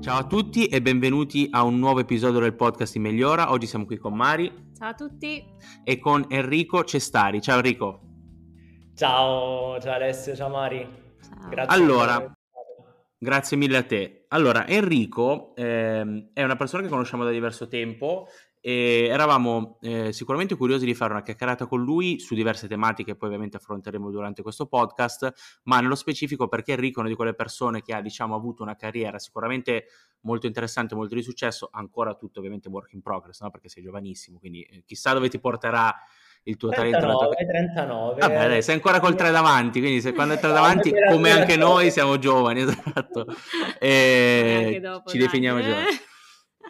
Ciao a tutti e benvenuti a un nuovo episodio del podcast in Migliora. Oggi siamo qui con Mari. Ciao a tutti. E con Enrico Cestari. Ciao Enrico. Ciao, ciao Alessio, ciao Mari. Ciao. Grazie allora, grazie mille a te. Allora, Enrico ehm, è una persona che conosciamo da diverso tempo e eravamo eh, sicuramente curiosi di fare una chiacchierata con lui su diverse tematiche che poi ovviamente affronteremo durante questo podcast, ma nello specifico perché Enrico è una di quelle persone che ha diciamo avuto una carriera sicuramente molto interessante, molto di successo, ancora tutto ovviamente work in progress, no? perché sei giovanissimo, quindi eh, chissà dove ti porterà il tuo 39, talento. 39. Vabbè, dai, sei ancora col 3 davanti, quindi se quando è 3 davanti, come anche noi, siamo giovani, esatto. E dopo, ci dai. definiamo giovani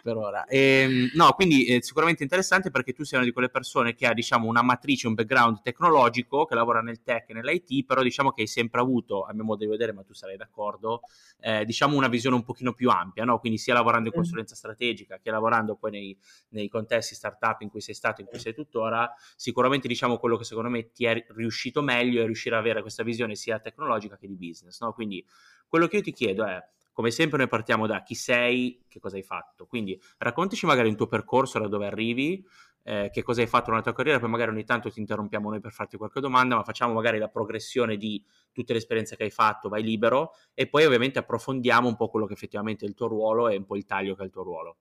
per ora. E, ehm, no, quindi è sicuramente interessante perché tu sei una di quelle persone che ha, diciamo, una matrice, un background tecnologico, che lavora nel tech e nell'IT, però diciamo che hai sempre avuto, a mio modo di vedere, ma tu sarai d'accordo, eh, diciamo una visione un pochino più ampia, no? Quindi sia lavorando in consulenza strategica che lavorando poi nei, nei contesti startup in cui sei stato, in cui sei tuttora, sicuramente diciamo quello che secondo me ti è riuscito meglio è riuscire ad avere questa visione sia tecnologica che di business, no? Quindi quello che io ti chiedo è come sempre noi partiamo da chi sei, che cosa hai fatto. Quindi raccontaci magari il tuo percorso, da dove arrivi, eh, che cosa hai fatto nella tua carriera, poi magari ogni tanto ti interrompiamo noi per farti qualche domanda, ma facciamo magari la progressione di tutte le esperienze che hai fatto, vai libero, e poi ovviamente approfondiamo un po' quello che effettivamente è il tuo ruolo e un po' il taglio che è il tuo ruolo.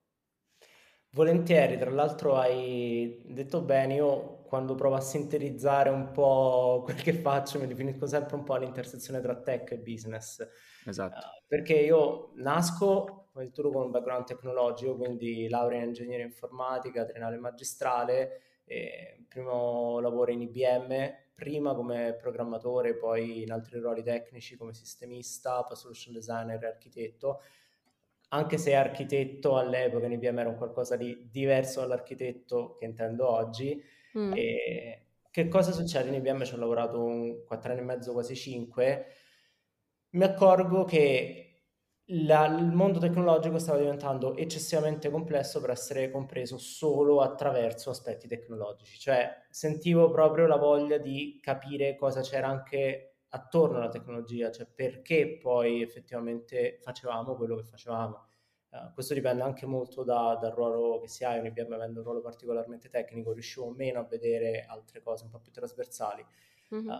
Volentieri, tra l'altro hai detto bene, io quando provo a sintetizzare un po' quel che faccio mi definisco sempre un po' all'intersezione tra tech e business. Esatto. Uh, perché io nasco, come detto tu, con un background tecnologico, quindi laurea in ingegneria informatica, triennale magistrale, e primo lavoro in IBM, prima come programmatore, poi in altri ruoli tecnici come sistemista, poi solution designer e architetto anche se architetto all'epoca in IBM era un qualcosa di diverso dall'architetto che intendo oggi. Mm. che cosa succede? In IBM ci ho lavorato un 4 anni e mezzo, quasi 5. Mi accorgo che la, il mondo tecnologico stava diventando eccessivamente complesso per essere compreso solo attraverso aspetti tecnologici. Cioè sentivo proprio la voglia di capire cosa c'era anche attorno alla tecnologia, cioè perché poi effettivamente facevamo quello che facevamo. Uh, questo dipende anche molto da, dal ruolo che si ha, in IBM avendo un ruolo particolarmente tecnico, riuscivo meno a vedere altre cose un po' più trasversali. Mm-hmm. Uh,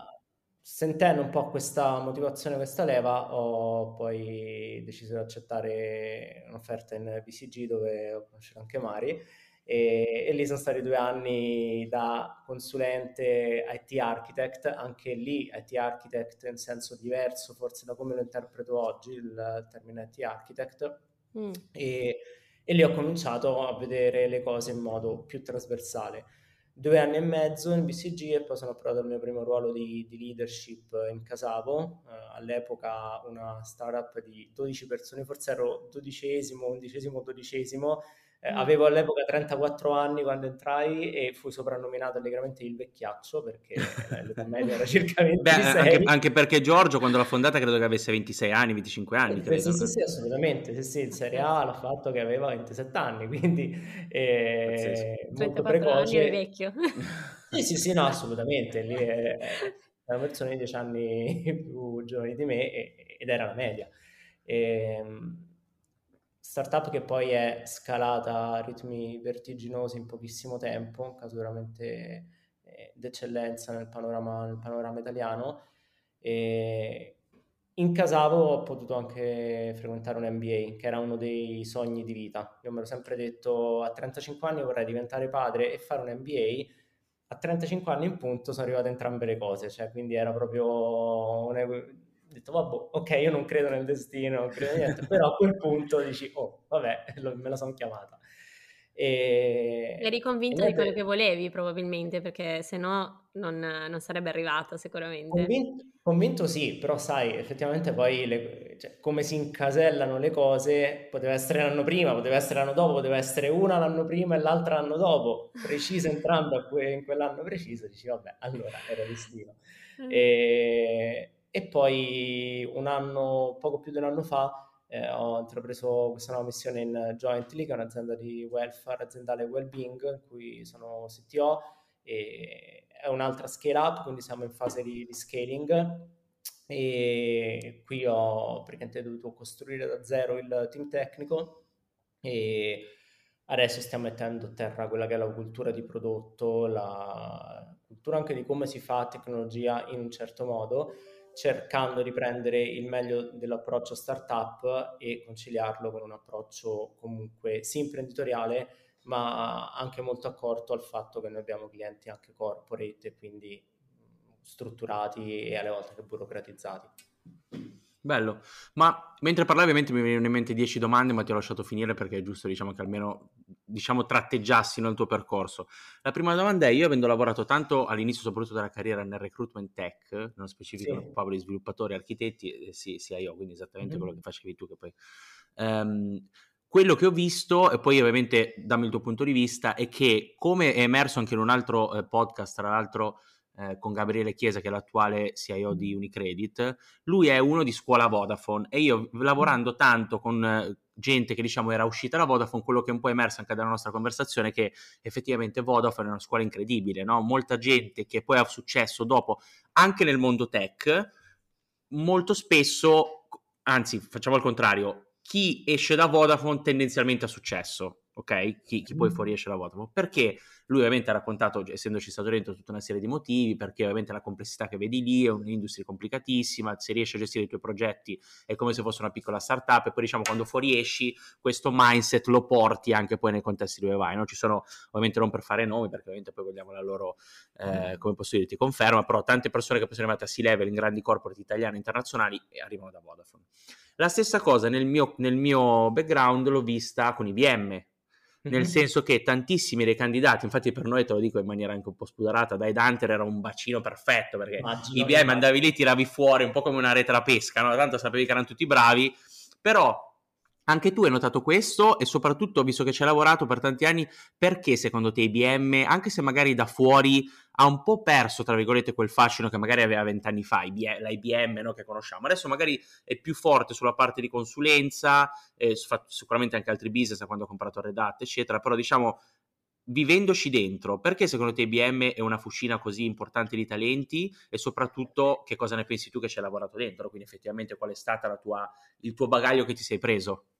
sentendo un po' questa motivazione, questa leva, ho poi deciso di accettare un'offerta in BCG dove ho conosciuto anche Mari e, e, lì sono stati due anni da consulente IT architect, anche lì IT architect in senso diverso forse da come lo interpreto oggi il termine IT architect mm. e, e lì ho cominciato a vedere le cose in modo più trasversale. Due anni e mezzo in BCG e poi sono provato al mio primo ruolo di, di leadership in Casavo, eh, all'epoca una startup di 12 persone, forse ero dodicesimo, undicesimo, dodicesimo, eh, mm. avevo all'epoca 34 anni quando entrai e fui soprannominato allegramente il vecchiaccio perché l'età media era circa 26. Beh, anche, anche, perché Giorgio quando l'ha fondata credo che avesse 26 anni, 25 anni. Eh, sì, sì, sì, assolutamente. Sì, sì, il Serie A l'ha fatto che aveva 27 anni, quindi eh, molto precoce. anni eri vecchio. sì, sì, sì, no, assolutamente. Lì è, è una persona di 10 anni più giovani di me ed era la media. E, ehm, startup che poi è scalata a ritmi vertiginosi in pochissimo tempo, un caso veramente eh, d'eccellenza nel panorama, nel panorama italiano. E in Casavo ho potuto anche frequentare un MBA, che era uno dei sogni di vita. Io mi ero sempre detto a 35 anni vorrei diventare padre e fare un MBA. A 35 anni in punto sono arrivate entrambe le cose, cioè quindi era proprio ho detto, vabbè, ok, io non credo nel destino, non credo niente, però a quel punto dici, oh, vabbè, lo, me la sono chiamata. E... Eri convinto e di quello che volevi probabilmente, perché se no non, non sarebbe arrivato sicuramente. Convinto, convinto, sì, però sai, effettivamente poi le, cioè, come si incasellano le cose, poteva essere l'anno prima, poteva essere l'anno dopo, poteva essere una l'anno prima e l'altra l'anno dopo, precise entrambe in quell'anno preciso, dici vabbè, allora era destino. Mm. E e poi un anno, poco più di un anno fa, eh, ho intrapreso questa nuova missione in Jointly, che è un'azienda di welfare aziendale well-being, in cui sono CTO, e è un'altra scale up, quindi siamo in fase di, di scaling. e qui ho praticamente dovuto costruire da zero il team tecnico e adesso stiamo mettendo a terra quella che è la cultura di prodotto, la cultura anche di come si fa tecnologia in un certo modo, cercando di prendere il meglio dell'approccio startup e conciliarlo con un approccio comunque sì imprenditoriale, ma anche molto accorto al fatto che noi abbiamo clienti anche corporate e quindi strutturati e alle volte anche burocratizzati. Bello, ma mentre parlavi ovviamente mi venivano in mente 10 domande, ma ti ho lasciato finire perché è giusto diciamo, che almeno diciamo, tratteggiassino il tuo percorso. La prima domanda è, io avendo lavorato tanto all'inizio soprattutto della carriera nel recruitment tech, nello specifico sì. proprio di sviluppatori e architetti, eh, sì, sia io, quindi esattamente mm-hmm. quello che facevi tu che poi... Um, quello che ho visto, e poi ovviamente dammi il tuo punto di vista, è che come è emerso anche in un altro eh, podcast, tra l'altro eh, con Gabriele Chiesa, che è l'attuale CIO di Unicredit, lui è uno di scuola Vodafone e io lavorando tanto con eh, gente che diciamo era uscita da Vodafone, quello che è un po' emerso anche dalla nostra conversazione è che effettivamente Vodafone è una scuola incredibile, no? molta gente che poi ha successo dopo anche nel mondo tech, molto spesso, anzi facciamo al contrario, chi esce da Vodafone tendenzialmente ha successo ok? Chi, chi poi mm. fuoriesce da Vodafone. Perché lui ovviamente ha raccontato, essendoci stato dentro, tutta una serie di motivi, perché ovviamente la complessità che vedi lì è un'industria complicatissamente, se riesci a gestire i tuoi progetti è come se fosse una piccola startup e poi diciamo quando fuoriesci questo mindset lo porti anche poi nei contesti dove vai, no? Ci sono, ovviamente non per fare nomi, perché ovviamente poi vogliamo la loro, eh, mm. come posso dire, ti conferma, però tante persone che poi sono arrivate a C-level in grandi corporate italiane e internazionali e arrivano da Vodafone. La stessa cosa nel mio, nel mio background l'ho vista con IBM, nel senso che tantissimi dei candidati, infatti per noi te lo dico in maniera anche un po' spudarata, dai Dante era un bacino perfetto perché Immagino IBM andavi lì, tiravi fuori un po' come una rete da pesca, no? tanto sapevi che erano tutti bravi, però anche tu hai notato questo e soprattutto, visto che ci hai lavorato per tanti anni, perché secondo te IBM, anche se magari da fuori ha un po' perso, tra virgolette, quel fascino che magari aveva vent'anni fa, la IBM no, che conosciamo, adesso magari è più forte sulla parte di consulenza, eh, sicuramente anche altri business quando ha comprato Red Hat, eccetera, però diciamo vivendoci dentro, perché secondo te IBM è una fucina così importante di talenti e soprattutto che cosa ne pensi tu che ci hai lavorato dentro? Quindi effettivamente qual è stato il tuo bagaglio che ti sei preso?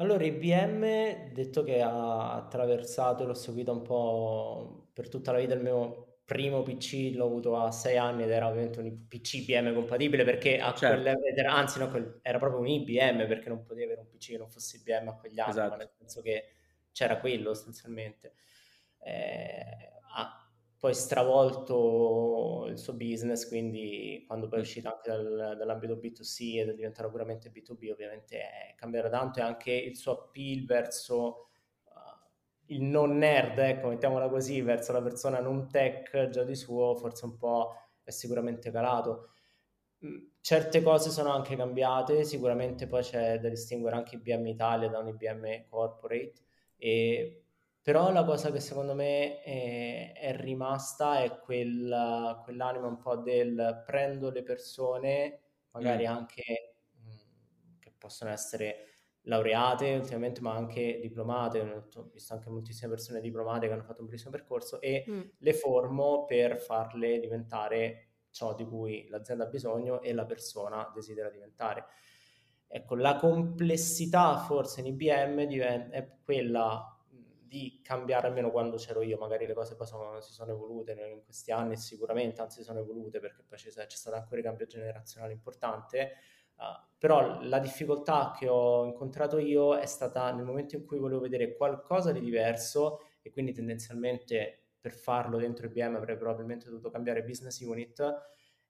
Allora, IBM, detto che ha attraversato e l'ho seguito un po' per tutta la vita, il mio primo PC l'ho avuto a sei anni ed era ovviamente un PC IBM compatibile perché a certo. quel, anzi no, era proprio un IBM perché non potevi avere un PC che non fosse IBM a quegli anni, esatto. nel senso che c'era quello sostanzialmente. Eh, poi stravolto il suo business, quindi quando poi è uscito anche dal, dall'ambito B2C ed è diventato puramente B2B, ovviamente è cambiato tanto e anche il suo appeal verso uh, il non nerd, ecco, mettiamola così, verso la persona non tech già di suo, forse un po' è sicuramente calato. Mm, certe cose sono anche cambiate, sicuramente poi c'è da distinguere anche IBM Italia da un IBM Corporate e però la cosa che secondo me è, è rimasta è quel, quell'anima un po' del prendo le persone, magari mm. anche mh, mm, che possono essere laureate ultimamente, ma anche diplomate. Ho visto anche moltissime persone diplomate che hanno fatto un bellissimo percorso e mm. le formo per farle diventare ciò di cui l'azienda ha bisogno e la persona desidera diventare. Ecco, la complessità forse in IBM diventa, è quella di cambiare almeno quando c'ero io, magari le cose poi sono, si sono evolute in questi anni sicuramente, anzi sono evolute perché poi c'è, c'è stato anche un ricambio generazionale importante, uh, però la difficoltà che ho incontrato io è stata nel momento in cui volevo vedere qualcosa di diverso e quindi tendenzialmente per farlo dentro IBM avrei probabilmente dovuto cambiare business unit,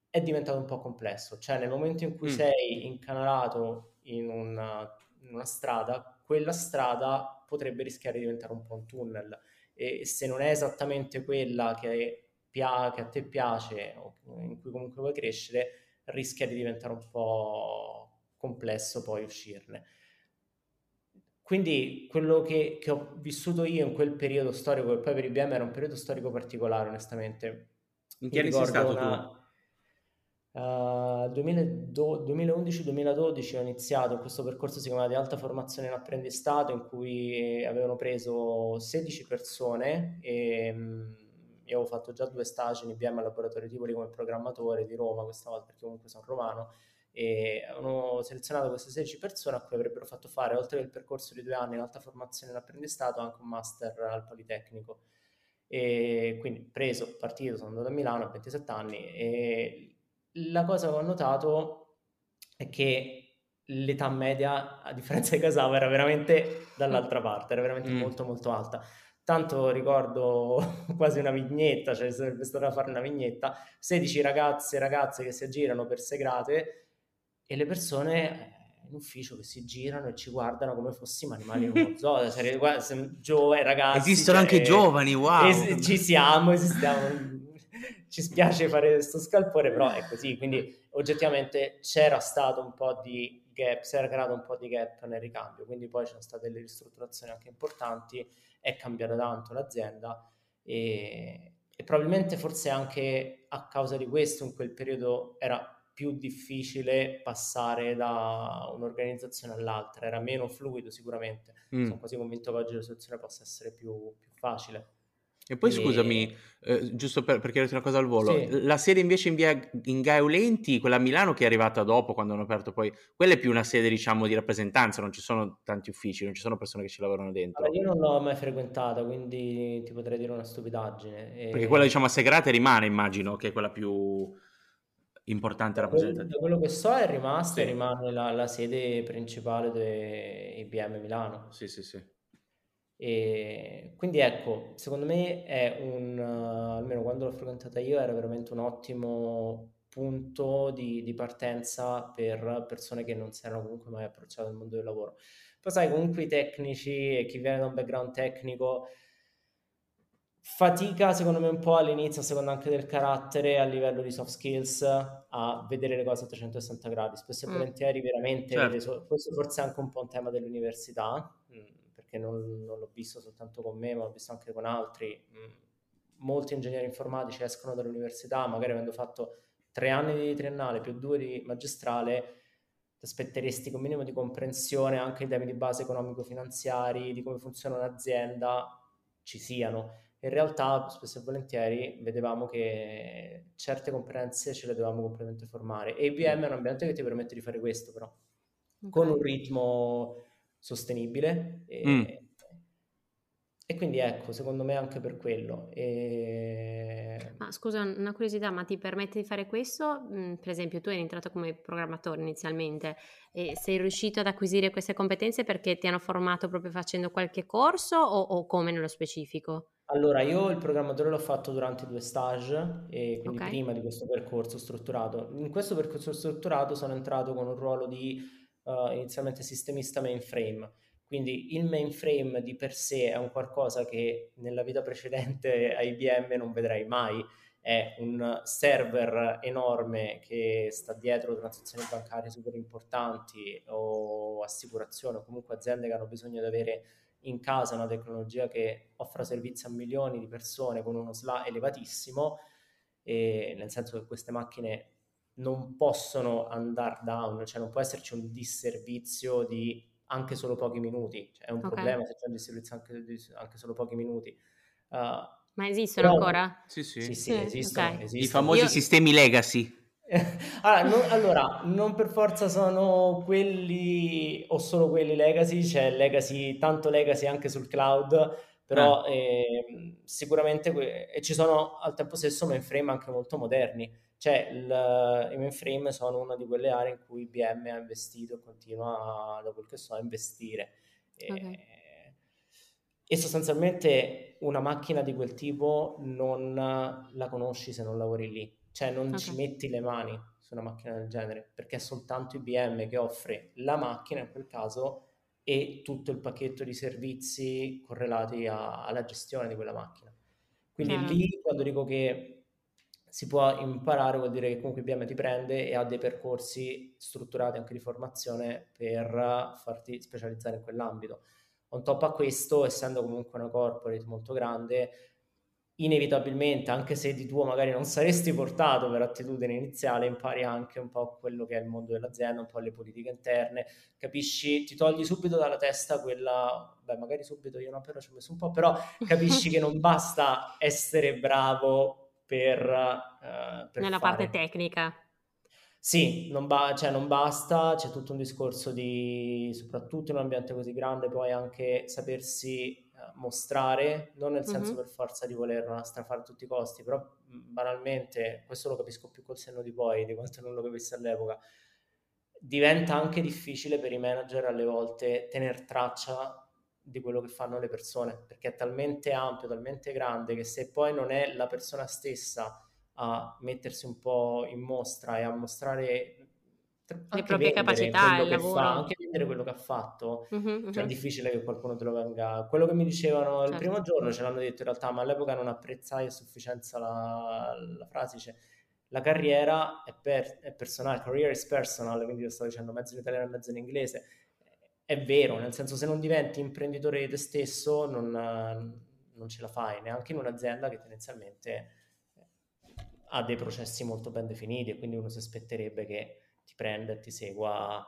è diventato un po' complesso, cioè nel momento in cui mm. sei incanalato in una, in una strada, quella strada potrebbe rischiare di diventare un po' un tunnel e se non è esattamente quella che, pia- che a te piace o in cui comunque vuoi crescere, rischia di diventare un po' complesso poi uscirne. Quindi quello che, che, ho vissuto io in quel periodo storico, che poi per IBM era un periodo storico particolare, onestamente. In che anni sei stato una, tu? Uh, 2011-2012 ho iniziato questo percorso si chiama di alta formazione in apprendistato in cui avevano preso 16 persone e, mm, io avevo fatto già due stage in IBM al laboratorio Tivoli come programmatore di Roma, questa volta perché comunque sono romano, e hanno selezionato queste 16 persone a cui avrebbero fatto fare, oltre al percorso di due anni in alta formazione in apprendistato, anche un master al Politecnico. E quindi preso, partito, sono andato a Milano a 27 anni e la cosa che ho notato è che l'età media, a differenza di Casava, era veramente dall'altra parte, era veramente mm. molto molto alta. Tanto ricordo quasi una vignetta, cioè sarebbe stata da fare una vignetta, 16 ragazze e ragazze che si aggirano per segrate e le persone in ufficio che si girano e ci guardano come fossimo animali in uno zoo, serie, giovani ragazzi. Esistono cioè, anche giovani, wow! Es- ci siamo, esistiamo. Ci spiace fare questo scalpore, però è così, quindi oggettivamente c'era stato un po' di gap, si era creato un po' di gap nel ricambio, quindi poi ci sono state delle ristrutturazioni anche importanti, è cambiata tanto l'azienda e, e probabilmente forse anche a causa di questo in quel periodo era più difficile passare da un'organizzazione all'altra, era meno fluido sicuramente. Mm. Sono quasi convinto che oggi la soluzione possa essere più, più facile. E poi e... scusami, eh, giusto per, per chiarire una cosa al volo, sì. la sede invece in via in Gaeolenti, quella a Milano che è arrivata dopo quando hanno aperto poi, quella è più una sede diciamo di rappresentanza, non ci sono tanti uffici, non ci sono persone che ci lavorano dentro. Allora, io non l'ho mai frequentata, quindi ti potrei dire una stupidaggine. E... Perché quella diciamo a Segrate rimane, immagino, che è quella più importante rappresentativa. Quello che so è rimasta sì. e rimane la, la sede principale di IBM Milano. Sì, sì, sì. E quindi ecco, secondo me è un, uh, almeno quando l'ho frequentata io, era veramente un ottimo punto di, di, partenza per persone che non si erano comunque mai approcciate al mondo del lavoro. Poi sai, comunque i tecnici e chi viene da un background tecnico fatica secondo me un po' all'inizio, secondo anche del carattere a livello di soft skills a vedere le cose a 360 gradi, spesso e mm. volentieri veramente, certo. questo forse è anche un po' un tema dell'università, perché non, non, l'ho visto soltanto con me, ma l'ho visto anche con altri. Mm, molti ingegneri informatici escono dall'università, magari avendo fatto tre anni di triennale più due di magistrale, ti aspetteresti con minimo di comprensione anche i temi di base economico-finanziari, di come funziona un'azienda, ci siano in realtà spesso e volentieri vedevamo che certe competenze ce le dovevamo completamente formare e IBM è un ambiente che ti permette di fare questo però okay. con un ritmo sostenibile e, mm. e, quindi ecco secondo me anche per quello e... ma scusa una curiosità ma ti permette di fare questo mm, per esempio tu eri entrato come programmatore inizialmente e sei riuscito ad acquisire queste competenze perché ti hanno formato proprio facendo qualche corso o, o come nello specifico? Allora, io il programmatore l'ho fatto durante due stage, e quindi okay. prima di questo percorso strutturato. In questo percorso strutturato sono entrato con un ruolo di uh, inizialmente sistemista mainframe. Quindi il mainframe di per sé è un qualcosa che nella vita precedente a IBM non vedrai mai. È un server enorme che sta dietro transazioni bancarie super importanti o assicurazioni o comunque aziende che hanno bisogno di avere in casa una tecnologia che offra servizi a milioni di persone con uno SLA elevatissimo, nel senso che queste macchine non possono andare down, cioè non può esserci un disservizio di anche solo pochi minuti, cioè è un okay. problema se c'è un disservizio anche, anche solo pochi minuti. Uh, Ma esistono però, ancora? Sì, sì, sì, sì esistono, okay. esistono, I famosi Io... sistemi legacy. allora, non, allora, non per forza sono quelli o solo quelli legacy, c'è legacy, tanto legacy anche sul cloud, però eh. Eh, sicuramente que- e ci sono al tempo stesso mainframe anche molto moderni. Cioè, il, i mainframe sono una di quelle aree in cui IBM ha investito e continua, da quel che so, a investire. Okay. E, e sostanzialmente una macchina di quel tipo non la conosci se non lavori lì cioè non okay. ci metti le mani su una macchina del genere, perché è soltanto IBM che offre la macchina in quel caso e tutto il pacchetto di servizi correlati a, alla gestione di quella macchina. Quindi Chiaro. lì quando dico che si può imparare vuol dire che comunque IBM ti prende e ha dei percorsi strutturati anche di formazione per farti specializzare in quell'ambito. On top a questo, essendo comunque una corporate molto grande, inevitabilmente, anche se di tuo magari non saresti portato per attitudine iniziale, impari anche un po' quello che è il mondo dell'azienda, un po' le politiche interne, capisci, ti togli subito dalla testa quella, beh magari subito io no, però ci ho messo un po', però capisci che non basta essere bravo per... Uh, per Nella fare... parte tecnica. Sì, non, ba- cioè non basta, c'è tutto un discorso di, soprattutto in un ambiente così grande, poi anche sapersi mostrare, non nel senso mm-hmm. per forza di voler strafare a tutti i costi, però banalmente, questo lo capisco più col senno di poi, di quanto non lo capissi all'epoca, diventa anche difficile per i manager alle volte tenere traccia di quello che fanno le persone, perché è talmente ampio, talmente grande, che se poi non è la persona stessa a mettersi un po' in mostra e a mostrare le proprie capacità, il lavoro. Fa, anche vedere quello che ha fatto, uh-huh, cioè è difficile che qualcuno te lo venga. Quello che mi dicevano certo. il primo giorno ce l'hanno detto in realtà, ma all'epoca non apprezzai a sufficienza la, la frase. Cioè, la carriera è, per, è, personale, career is personal, quindi io sto dicendo mezzo in italiano e mezzo in inglese. È vero, nel senso se non diventi imprenditore di te stesso non, non ce la fai, neanche in un'azienda che tendenzialmente ha dei processi molto ben definiti e quindi uno si aspetterebbe che ti prenda e ti segua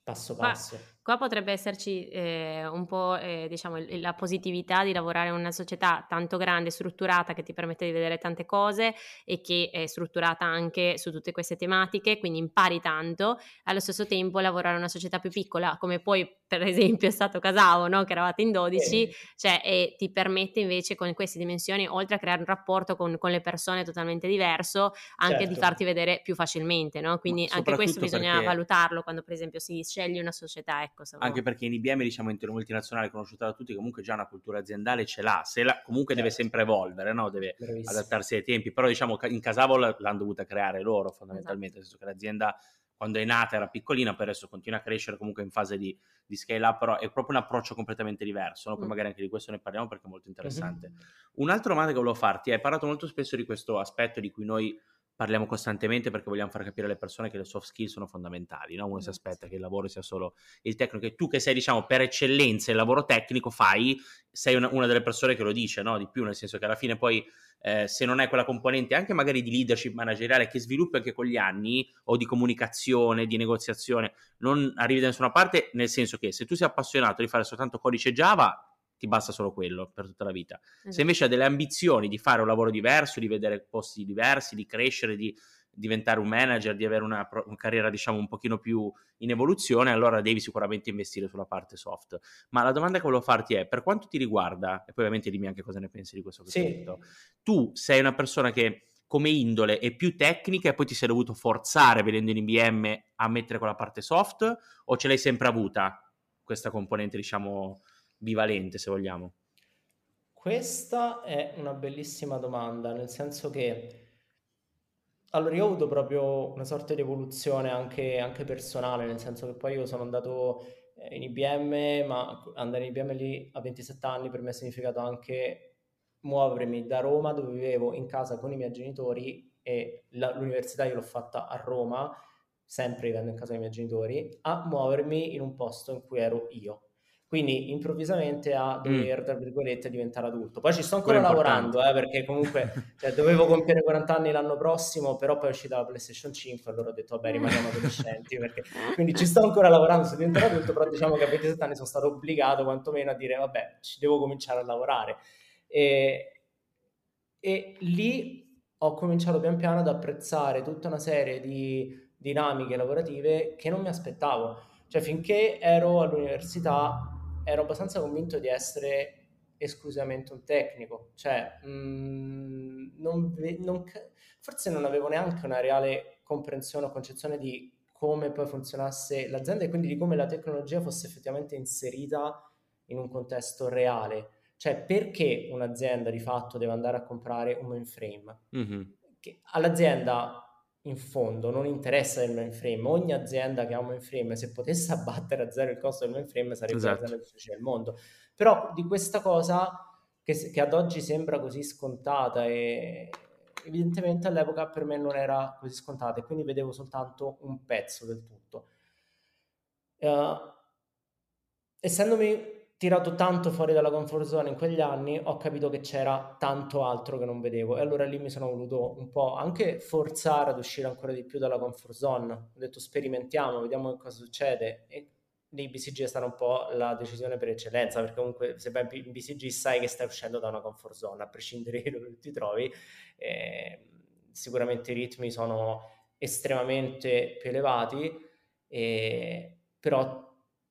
passo passo. Ma qua potrebbe esserci eh, un po' eh, diciamo la positività di lavorare in una società tanto grande, strutturata che ti permette di vedere tante cose e che è strutturata anche su tutte queste tematiche, quindi impari tanto, allo stesso tempo lavorare in una società più piccola come poi per esempio è stato Casavo, no? che eravate in 12, eh. cioè, e ti permette invece con queste dimensioni, oltre a creare un rapporto con, con le persone totalmente diverso, anche certo. di farti vedere più facilmente, no? quindi anche questo bisogna valutarlo quando per esempio si sceglie una società. Ecco, anche perché in IBM, diciamo, in multinazionale conosciuta da tutti, comunque già una cultura aziendale ce l'ha, se la, comunque certo. deve sempre evolvere, no? deve Bravissimo. adattarsi ai tempi, però diciamo in Casavo l'hanno dovuta creare loro fondamentalmente, esatto. nel senso che l'azienda quando è nata era piccolina, poi adesso continua a crescere comunque in fase di, di scale up, però è proprio un approccio completamente diverso, no? poi mm. magari anche di questo ne parliamo perché è molto interessante. Mm-hmm. Un'altra domanda che volevo farti, hai parlato molto spesso di questo aspetto di cui noi parliamo costantemente perché vogliamo far capire alle persone che le soft skill sono fondamentali, no? Uno si aspetta che il lavoro sia solo il tecnico e tu che sei, diciamo, per eccellenza il lavoro tecnico fai, sei una, una delle persone che lo dice, no? Di più, nel senso che alla fine poi eh, se non hai quella componente anche magari di leadership manageriale che sviluppi anche con gli anni o di comunicazione, di negoziazione, non arrivi da nessuna parte, nel senso che se tu sei appassionato di fare soltanto codice Java, ti basta solo quello per tutta la vita. Esatto. Se invece hai delle ambizioni di fare un lavoro diverso, di vedere posti diversi, di crescere, di diventare un manager, di avere una, una, carriera diciamo un pochino più in evoluzione, allora devi sicuramente investire sulla parte soft. Ma la domanda che volevo farti è, per quanto ti riguarda, e poi ovviamente dimmi anche cosa ne pensi di questo che sì. detto, tu sei una persona che come indole è più tecnica e poi ti sei dovuto forzare vedendo in IBM a mettere quella parte soft o ce l'hai sempre avuta questa componente diciamo bivalente, se vogliamo? Questa è una bellissima domanda, nel senso che allora io ho avuto proprio una sorta di evoluzione anche, anche personale, nel senso che poi io sono andato eh, in IBM, ma andare in IBM lì a 27 anni per me ha significato anche muovermi da Roma, dove vivevo in casa con i miei genitori e la, l'università io l'ho fatta a Roma, sempre vivendo in casa dei miei genitori, a muovermi in un posto in cui ero io quindi improvvisamente a dover, mm. tra virgolette, diventare adulto. Poi ci sto ancora lavorando, eh, perché comunque cioè, dovevo compiere 40 anni l'anno prossimo, però poi è uscita la PlayStation 5 e allora ho detto, vabbè, rimaniamo adolescenti, perché... quindi ci sto ancora lavorando su diventare adulto, però diciamo che a 27 anni sono stato obbligato quantomeno a dire, vabbè, ci devo cominciare a lavorare. E, e lì ho cominciato pian piano ad apprezzare tutta una serie di dinamiche lavorative che non mi aspettavo. Cioè, finché ero all'università ero abbastanza convinto di essere esclusivamente un tecnico, cioè mh, mm, non, non, forse non avevo neanche una reale comprensione o concezione di come poi funzionasse l'azienda e quindi di come la tecnologia fosse effettivamente inserita in un contesto reale. Cioè, perché un'azienda di fatto deve andare a comprare un mainframe? Mm-hmm. All'azienda in fondo non interessa il mainframe. Ogni azienda che ha un mainframe, se potesse abbattere a zero il costo del mainframe, sarebbe esatto. l'azienda più difficile del mondo. Però di questa cosa che, che ad oggi sembra così scontata e evidentemente all'epoca per me non era così scontata e quindi vedevo soltanto un pezzo del tutto. Uh, essendomi tirato tanto fuori dalla comfort zone in quegli anni, ho capito che c'era tanto altro che non vedevo e allora lì mi sono voluto un po' anche forzare ad uscire ancora di più dalla comfort zone. Ho detto sperimentiamo, vediamo che cosa succede e lì BCG è stata un po' la decisione per eccellenza perché comunque se vai in BCG sai che stai uscendo da una comfort zone a prescindere da dove ti trovi. Eh, sicuramente i ritmi sono estremamente più elevati, eh, però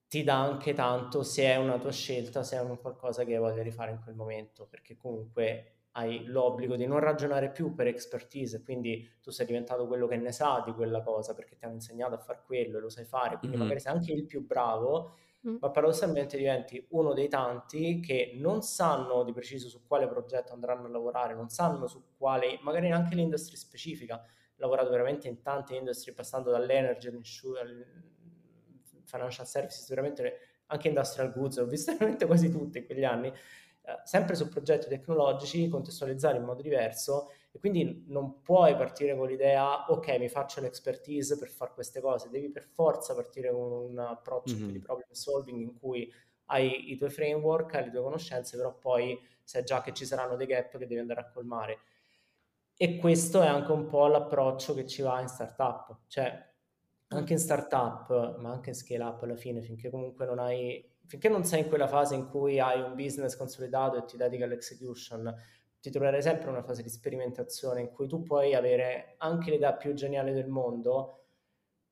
ti dà anche tanto se è una tua scelta, se è un qualcosa che hai voglia di fare in quel momento, perché comunque hai l'obbligo di non ragionare più per expertise, quindi tu sei diventato quello che ne sa di quella cosa perché ti hanno insegnato a fare quello e lo sai fare, quindi mm-hmm. magari sei anche il più bravo, mm. ma paradossalmente diventi uno dei tanti che non sanno di preciso su quale progetto andranno a lavorare, non sanno su quale, magari neanche l'industria specifica, lavorato veramente in tante industrie, passando dall'energy financial services, veramente anche industrial goods, ho visto veramente quasi tutte in quegli anni, eh, sempre su progetti tecnologici, contestualizzati in modo diverso e quindi non puoi partire con l'idea ok mi faccio l'expertise per fare queste cose, devi per forza partire con un approccio mm-hmm. di problem solving in cui hai i tuoi framework, hai le tue conoscenze, però poi sai già che ci saranno dei gap che devi andare a colmare. E questo è anche un po' l'approccio che ci va in startup, cioè anche in startup, ma anche in scale up alla fine, finché comunque non hai, finché non sei in quella fase in cui hai un business consolidato e ti dedichi all'execution, ti troverai sempre in una fase di sperimentazione in cui tu puoi avere anche l'idea più geniale del mondo,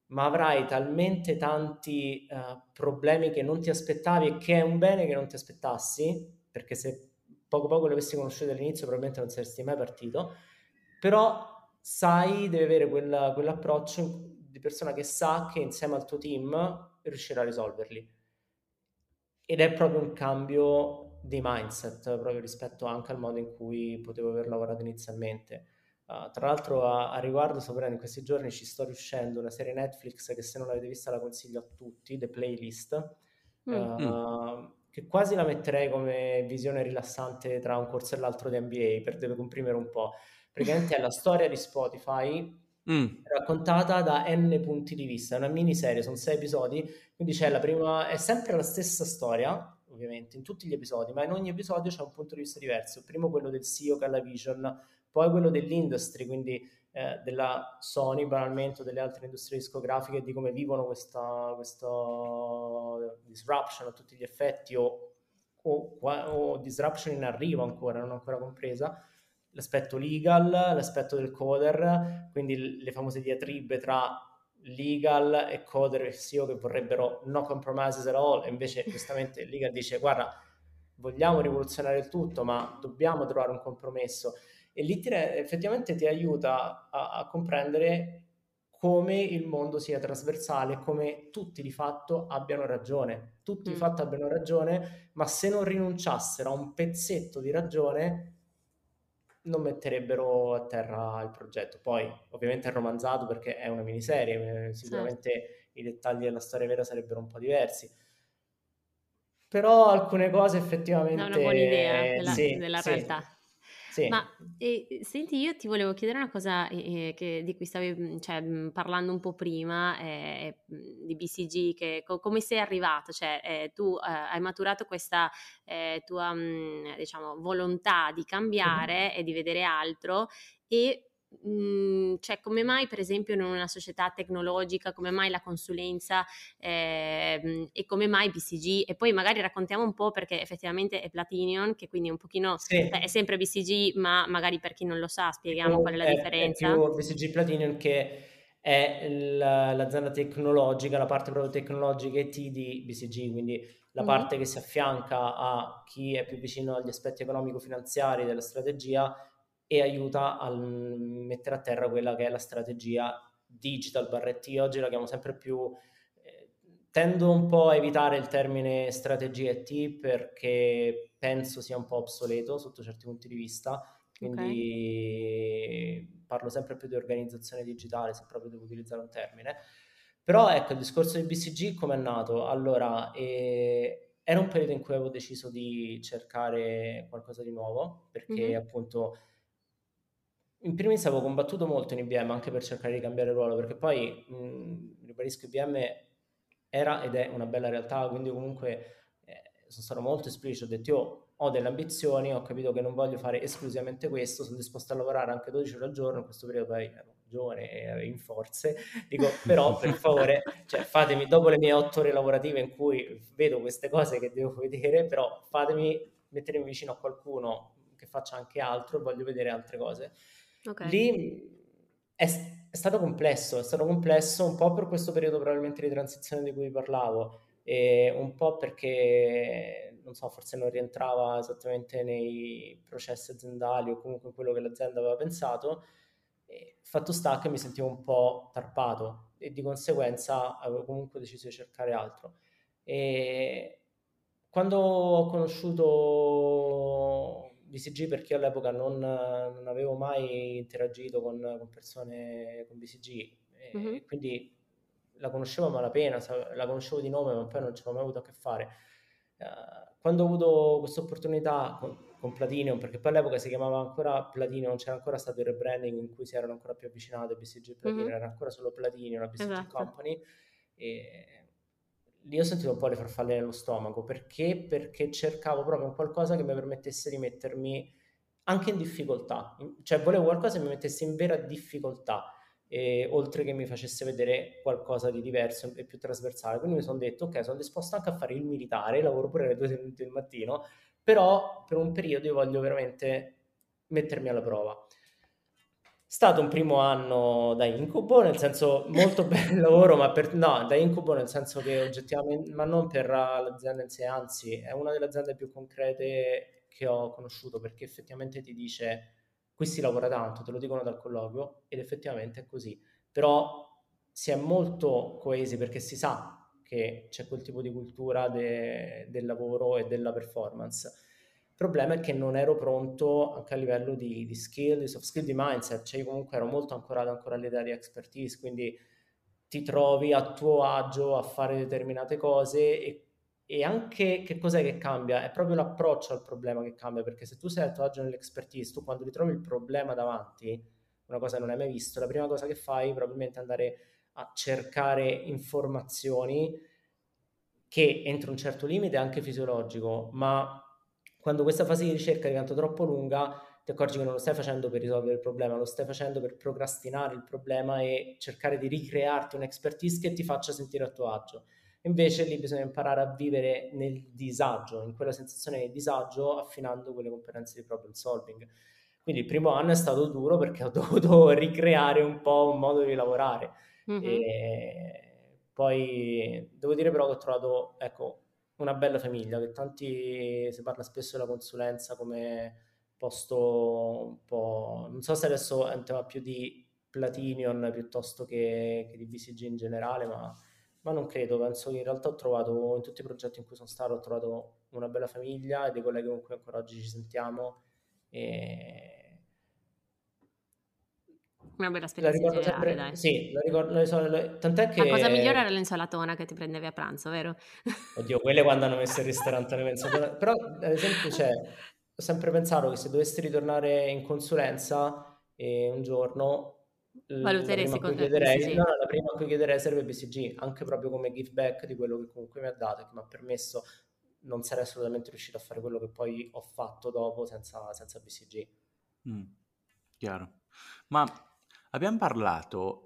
ma avrai talmente tanti uh, problemi che non ti aspettavi e che è un bene che non ti aspettassi, perché se poco poco li avessi conosciuti all'inizio probabilmente non saresti mai partito, però sai, devi avere quella, quell'approccio di persona che sa che insieme al tuo team riuscirà a risolverli. Ed è proprio un cambio di mindset, proprio rispetto anche al modo in cui potevo aver lavorato inizialmente. Uh, tra l'altro a, a riguardo, Sabrina, in questi giorni ci sto riuscendo una serie Netflix che se non l'avete vista la consiglio a tutti, The Playlist, mm. uh, che quasi la metterei come visione rilassante tra un corso e l'altro di MBA, per comprimere un po'. Praticamente è la storia di Spotify Mm. raccontata da n punti di vista, è una miniserie, sono sei episodi, quindi c'è la prima, è sempre la stessa storia, ovviamente, in tutti gli episodi, ma in ogni episodio c'è un punto di vista diverso. Primo quello del CEO che ha la vision, poi quello dell'industry, quindi eh, della Sony, banalmente, o delle altre industrie discografiche, di come vivono questa, questa disruption a tutti gli effetti o, o, o disruption in arrivo ancora, non ancora compresa l'aspetto legal, l'aspetto del coder, quindi le famose diatribe tra legal e coder e CEO che vorrebbero no compromises at all, e invece giustamente legal dice guarda, vogliamo rivoluzionare il tutto, ma dobbiamo trovare un compromesso. E lì ti, effettivamente ti aiuta a, a comprendere come il mondo sia trasversale, come tutti di fatto abbiano ragione. Tutti mm. di fatto abbiano ragione, ma se non rinunciassero a un pezzetto di ragione, non metterebbero a terra il progetto. Poi ovviamente è romanzato perché è una miniserie, eh, sicuramente certo. i dettagli della storia vera sarebbero un po' diversi. Però alcune cose effettivamente... È una buona idea della, sì, della realtà. Sì. Ma eh, senti, io ti volevo chiedere una cosa eh, che, di cui stavi cioè, parlando un po' prima, eh, mm, di BCG, che, co- come sei arrivato? Cioè, eh, tu eh, hai maturato questa eh, tua diciamo, volontà di cambiare mm-hmm. e di vedere altro e cioè come mai per esempio in una società tecnologica, come mai la consulenza eh, e come mai BCG e poi magari raccontiamo un po' perché effettivamente è Platinion che quindi un pochino sì. è sempre BCG ma magari per chi non lo sa spieghiamo qual è la differenza. È più BCG Platinion che è l'azienda tecnologica, la parte proprio tecnologica IT di BCG, quindi la mm. parte che si affianca a chi è più vicino agli aspetti economico-finanziari della strategia e aiuta a mettere a terra quella che è la strategia digital barretti. Oggi la chiamo sempre più, eh, tendo un po' a evitare il termine strategia IT perché penso sia un po' obsoleto sotto certi punti di vista, quindi okay. parlo sempre più di organizzazione digitale se proprio devo utilizzare un termine. Però ecco, il discorso di BCG come è nato? Allora, eh, era un periodo in cui avevo deciso di cercare qualcosa di nuovo, perché mm-hmm. appunto in primis avevo combattuto molto in IBM anche per cercare di cambiare ruolo, perché poi, mh, ribadisco, IBM era ed è una bella realtà, quindi comunque eh, sono stato molto esplicito, ho detto io ho delle ambizioni, ho capito che non voglio fare esclusivamente questo, sono disposto a lavorare anche 12 ore al giorno, in questo periodo poi ero giovane e in forze, dico però per favore cioè, fatemi dopo le mie 8 ore lavorative in cui vedo queste cose che devo vedere, però fatemi mettermi vicino a qualcuno che faccia anche altro voglio vedere altre cose. Okay. Lì è, è, stato complesso, è stato complesso un po' per questo periodo probabilmente di transizione di cui parlavo e un po' perché, non so, forse non rientrava esattamente nei processi aziendali o comunque in quello che l'azienda aveva pensato. E fatto sta che mi sentivo un po' tarpato e di conseguenza avevo comunque deciso di cercare altro. E quando ho conosciuto BCG, perché io all'epoca non, non avevo mai interagito con, con persone con BCG, mm-hmm. quindi la conoscevo a malapena, la conoscevo di nome, ma poi non ci avevo mai avuto a che fare. Uh, quando ho avuto questa opportunità con, con, Platinum, perché poi all'epoca si chiamava ancora Platinum, non c'era ancora stato il rebranding in cui si erano ancora più avvicinate BCG e Platinum, mm-hmm. era ancora solo Platinum, la BCG esatto. Company. E lì ho sentito un po' le farfalle nello stomaco, perché? Perché cercavo proprio qualcosa che mi permettesse di mettermi anche in difficoltà, cioè volevo qualcosa che mi mettesse in vera difficoltà e, oltre che mi facesse vedere qualcosa di diverso e più trasversale. Quindi mi sono detto, ok, sono disposto anche a fare il militare, lavoro pure alle due del mattino, però per un periodo io voglio veramente mettermi alla prova. Stato un primo anno da incubo, nel senso molto bel lavoro, ma per, no, da incubo nel senso che oggettivamente, ma non per l'azienda in sé, anzi è una delle aziende più concrete che ho conosciuto perché effettivamente ti dice qui si lavora tanto, te lo dicono dal colloquio ed effettivamente è così, però si è molto coesi perché si sa che c'è quel tipo di cultura de, del lavoro e della performance. Il problema è che non ero pronto anche a livello di, di skill, di soft skill, di mindset, cioè io comunque ero molto ancorato ancora all'idea di expertise, quindi ti trovi a tuo agio a fare determinate cose e e anche che cos'è che cambia? È proprio l'approccio al problema che cambia, perché se tu sei a tuo agio nell'expertise, tu quando ritrovi il problema davanti, una cosa che non hai mai visto, la prima cosa che fai probabilmente è andare a cercare informazioni che entro un certo limite è anche fisiologico, ma quando questa fase di ricerca diventa troppo lunga, ti accorgi che non lo stai facendo per risolvere il problema, lo stai facendo per procrastinare il problema e cercare di ricrearti un'expertise che ti faccia sentire a tuo agio. Invece lì bisogna imparare a vivere nel disagio, in quella sensazione di disagio, affinando quelle competenze di problem solving. Quindi il primo anno è stato duro perché ho dovuto ricreare un po' un modo di lavorare. Mm-hmm. Poi devo dire però che ho trovato, ecco, una bella famiglia, che tanti si parla spesso della consulenza come posto un po'... Non so se adesso è un tema più di Platinion piuttosto che, che di BCG in generale, ma ma non credo, penso che in realtà ho trovato, in tutti i progetti in cui sono stato, ho trovato una bella famiglia e dei colleghi con cui ancora oggi ci sentiamo. E... Una bella esperienza generale, sempre, dai. Sì, la ricordo, la, la, tant'è che... La cosa migliore era l'insalatona che ti prendevi a pranzo, vero? Oddio, quelle quando hanno messo il ristorante l'insalatona. Però, ad esempio, cioè, ho sempre pensato che se dovessi ritornare in consulenza eh, un giorno Valuterei secondo me. Sì. No, la prima a cui chiederei serve BCG, anche proprio come give back di quello che comunque mi ha dato e che mi ha permesso, non sarei assolutamente riuscito a fare quello che poi ho fatto dopo senza, senza BCG. Mm, chiaro. Ma abbiamo parlato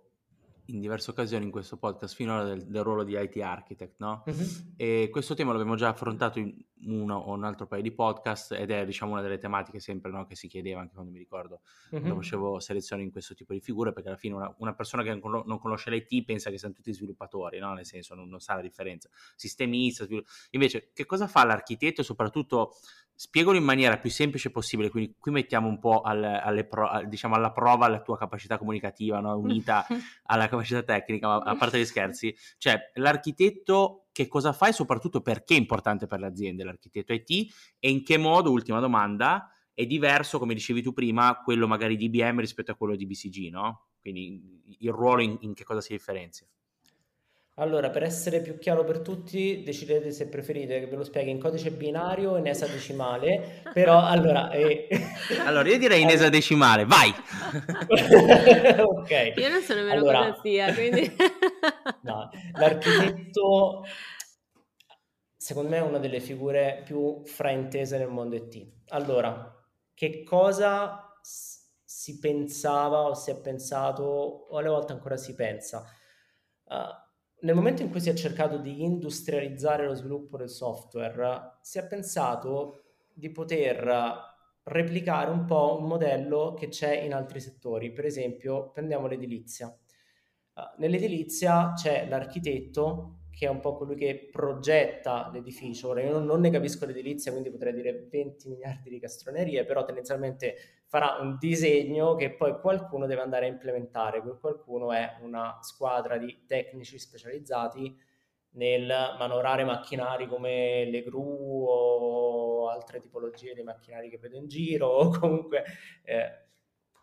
in diverse occasioni in questo podcast finora del, del ruolo di IT architect, no? Uh-huh. E questo tema l'abbiamo già affrontato in uno o un altro paio di podcast ed è diciamo una delle tematiche sempre no, che si chiedeva anche quando mi ricordo uh-huh. quando facevo selezioni in questo tipo di figure perché alla fine una, una persona che non conosce l'IT pensa che siano tutti sviluppatori, no? Nel senso non, non sa la differenza. Sistemista, svilupp... invece che cosa fa l'architetto e soprattutto spiegalo in maniera più semplice possibile, quindi qui mettiamo un po' al, alle pro, diciamo alla prova la tua capacità comunicativa, no? unita alla capacità tecnica, ma a parte gli scherzi, cioè l'architetto che cosa fa e soprattutto perché è importante per le aziende l'architetto IT e in che modo, ultima domanda, è diverso, come dicevi tu prima, quello magari di IBM rispetto a quello di BCG, no? Quindi il ruolo in, in che cosa si differenzia? Allora, per essere più chiaro per tutti, decidete se preferite che ve lo spieghi in codice binario o in esadecimale, però allora... Eh... Allora, io direi in esadecimale, vai! ok. Io non so nemmeno allora... cosa sia, quindi... no, l'architetto... secondo me è una delle figure più fraintese nel mondo IT. Allora, che cosa si pensava o si è pensato o alle volte ancora si pensa? Uh, nel momento in cui si è cercato di industrializzare lo sviluppo del software, si è pensato di poter replicare un po' un modello che c'è in altri settori. Per esempio, prendiamo l'edilizia. Uh, nell'edilizia c'è l'architetto che è un po' colui che progetta l'edificio. Ora, io non, ne capisco l'edilizia, quindi potrei dire 20 miliardi di castronerie, però tendenzialmente farà un disegno che poi qualcuno deve andare a implementare. Quel qualcuno è una squadra di tecnici specializzati nel manovrare macchinari come le gru o altre tipologie di macchinari che vedo in giro o comunque eh,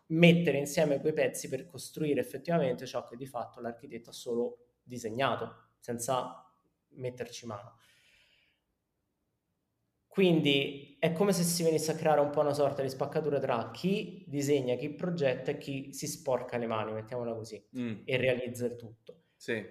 mettere insieme quei pezzi per costruire effettivamente ciò che di fatto l'architetto ha solo disegnato senza metterci mano. Quindi è come se si venisse a creare un po' una sorta di spaccatura tra chi disegna, chi progetta e chi si sporca le mani, mettiamola così, mm. e realizza il tutto. Sì.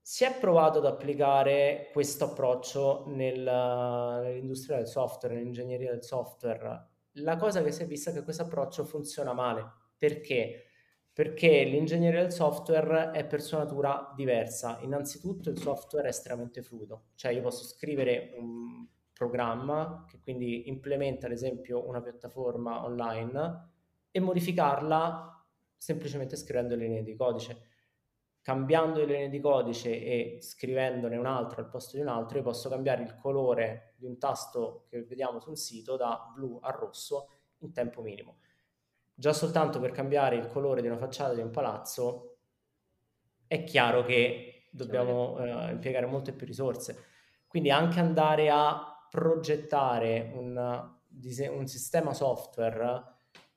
Si è provato ad applicare questo approccio nel, nell'industria del software, nell'ingegneria del software. La cosa che si è vista è che questo approccio funziona male. Perché? perché l'ingegneria del software è per sua natura diversa. Innanzitutto il software è estremamente fluido, cioè io posso scrivere un programma che quindi implementa ad esempio una piattaforma online e modificarla semplicemente scrivendo le linee di codice. Cambiando le linee di codice e scrivendone un altro al posto di un altro, io posso cambiare il colore di un tasto che vediamo su un sito da blu a rosso in tempo minimo già soltanto per cambiare il colore di una facciata di un palazzo è chiaro che dobbiamo eh, impiegare molte più risorse. Quindi anche andare a progettare un, un sistema software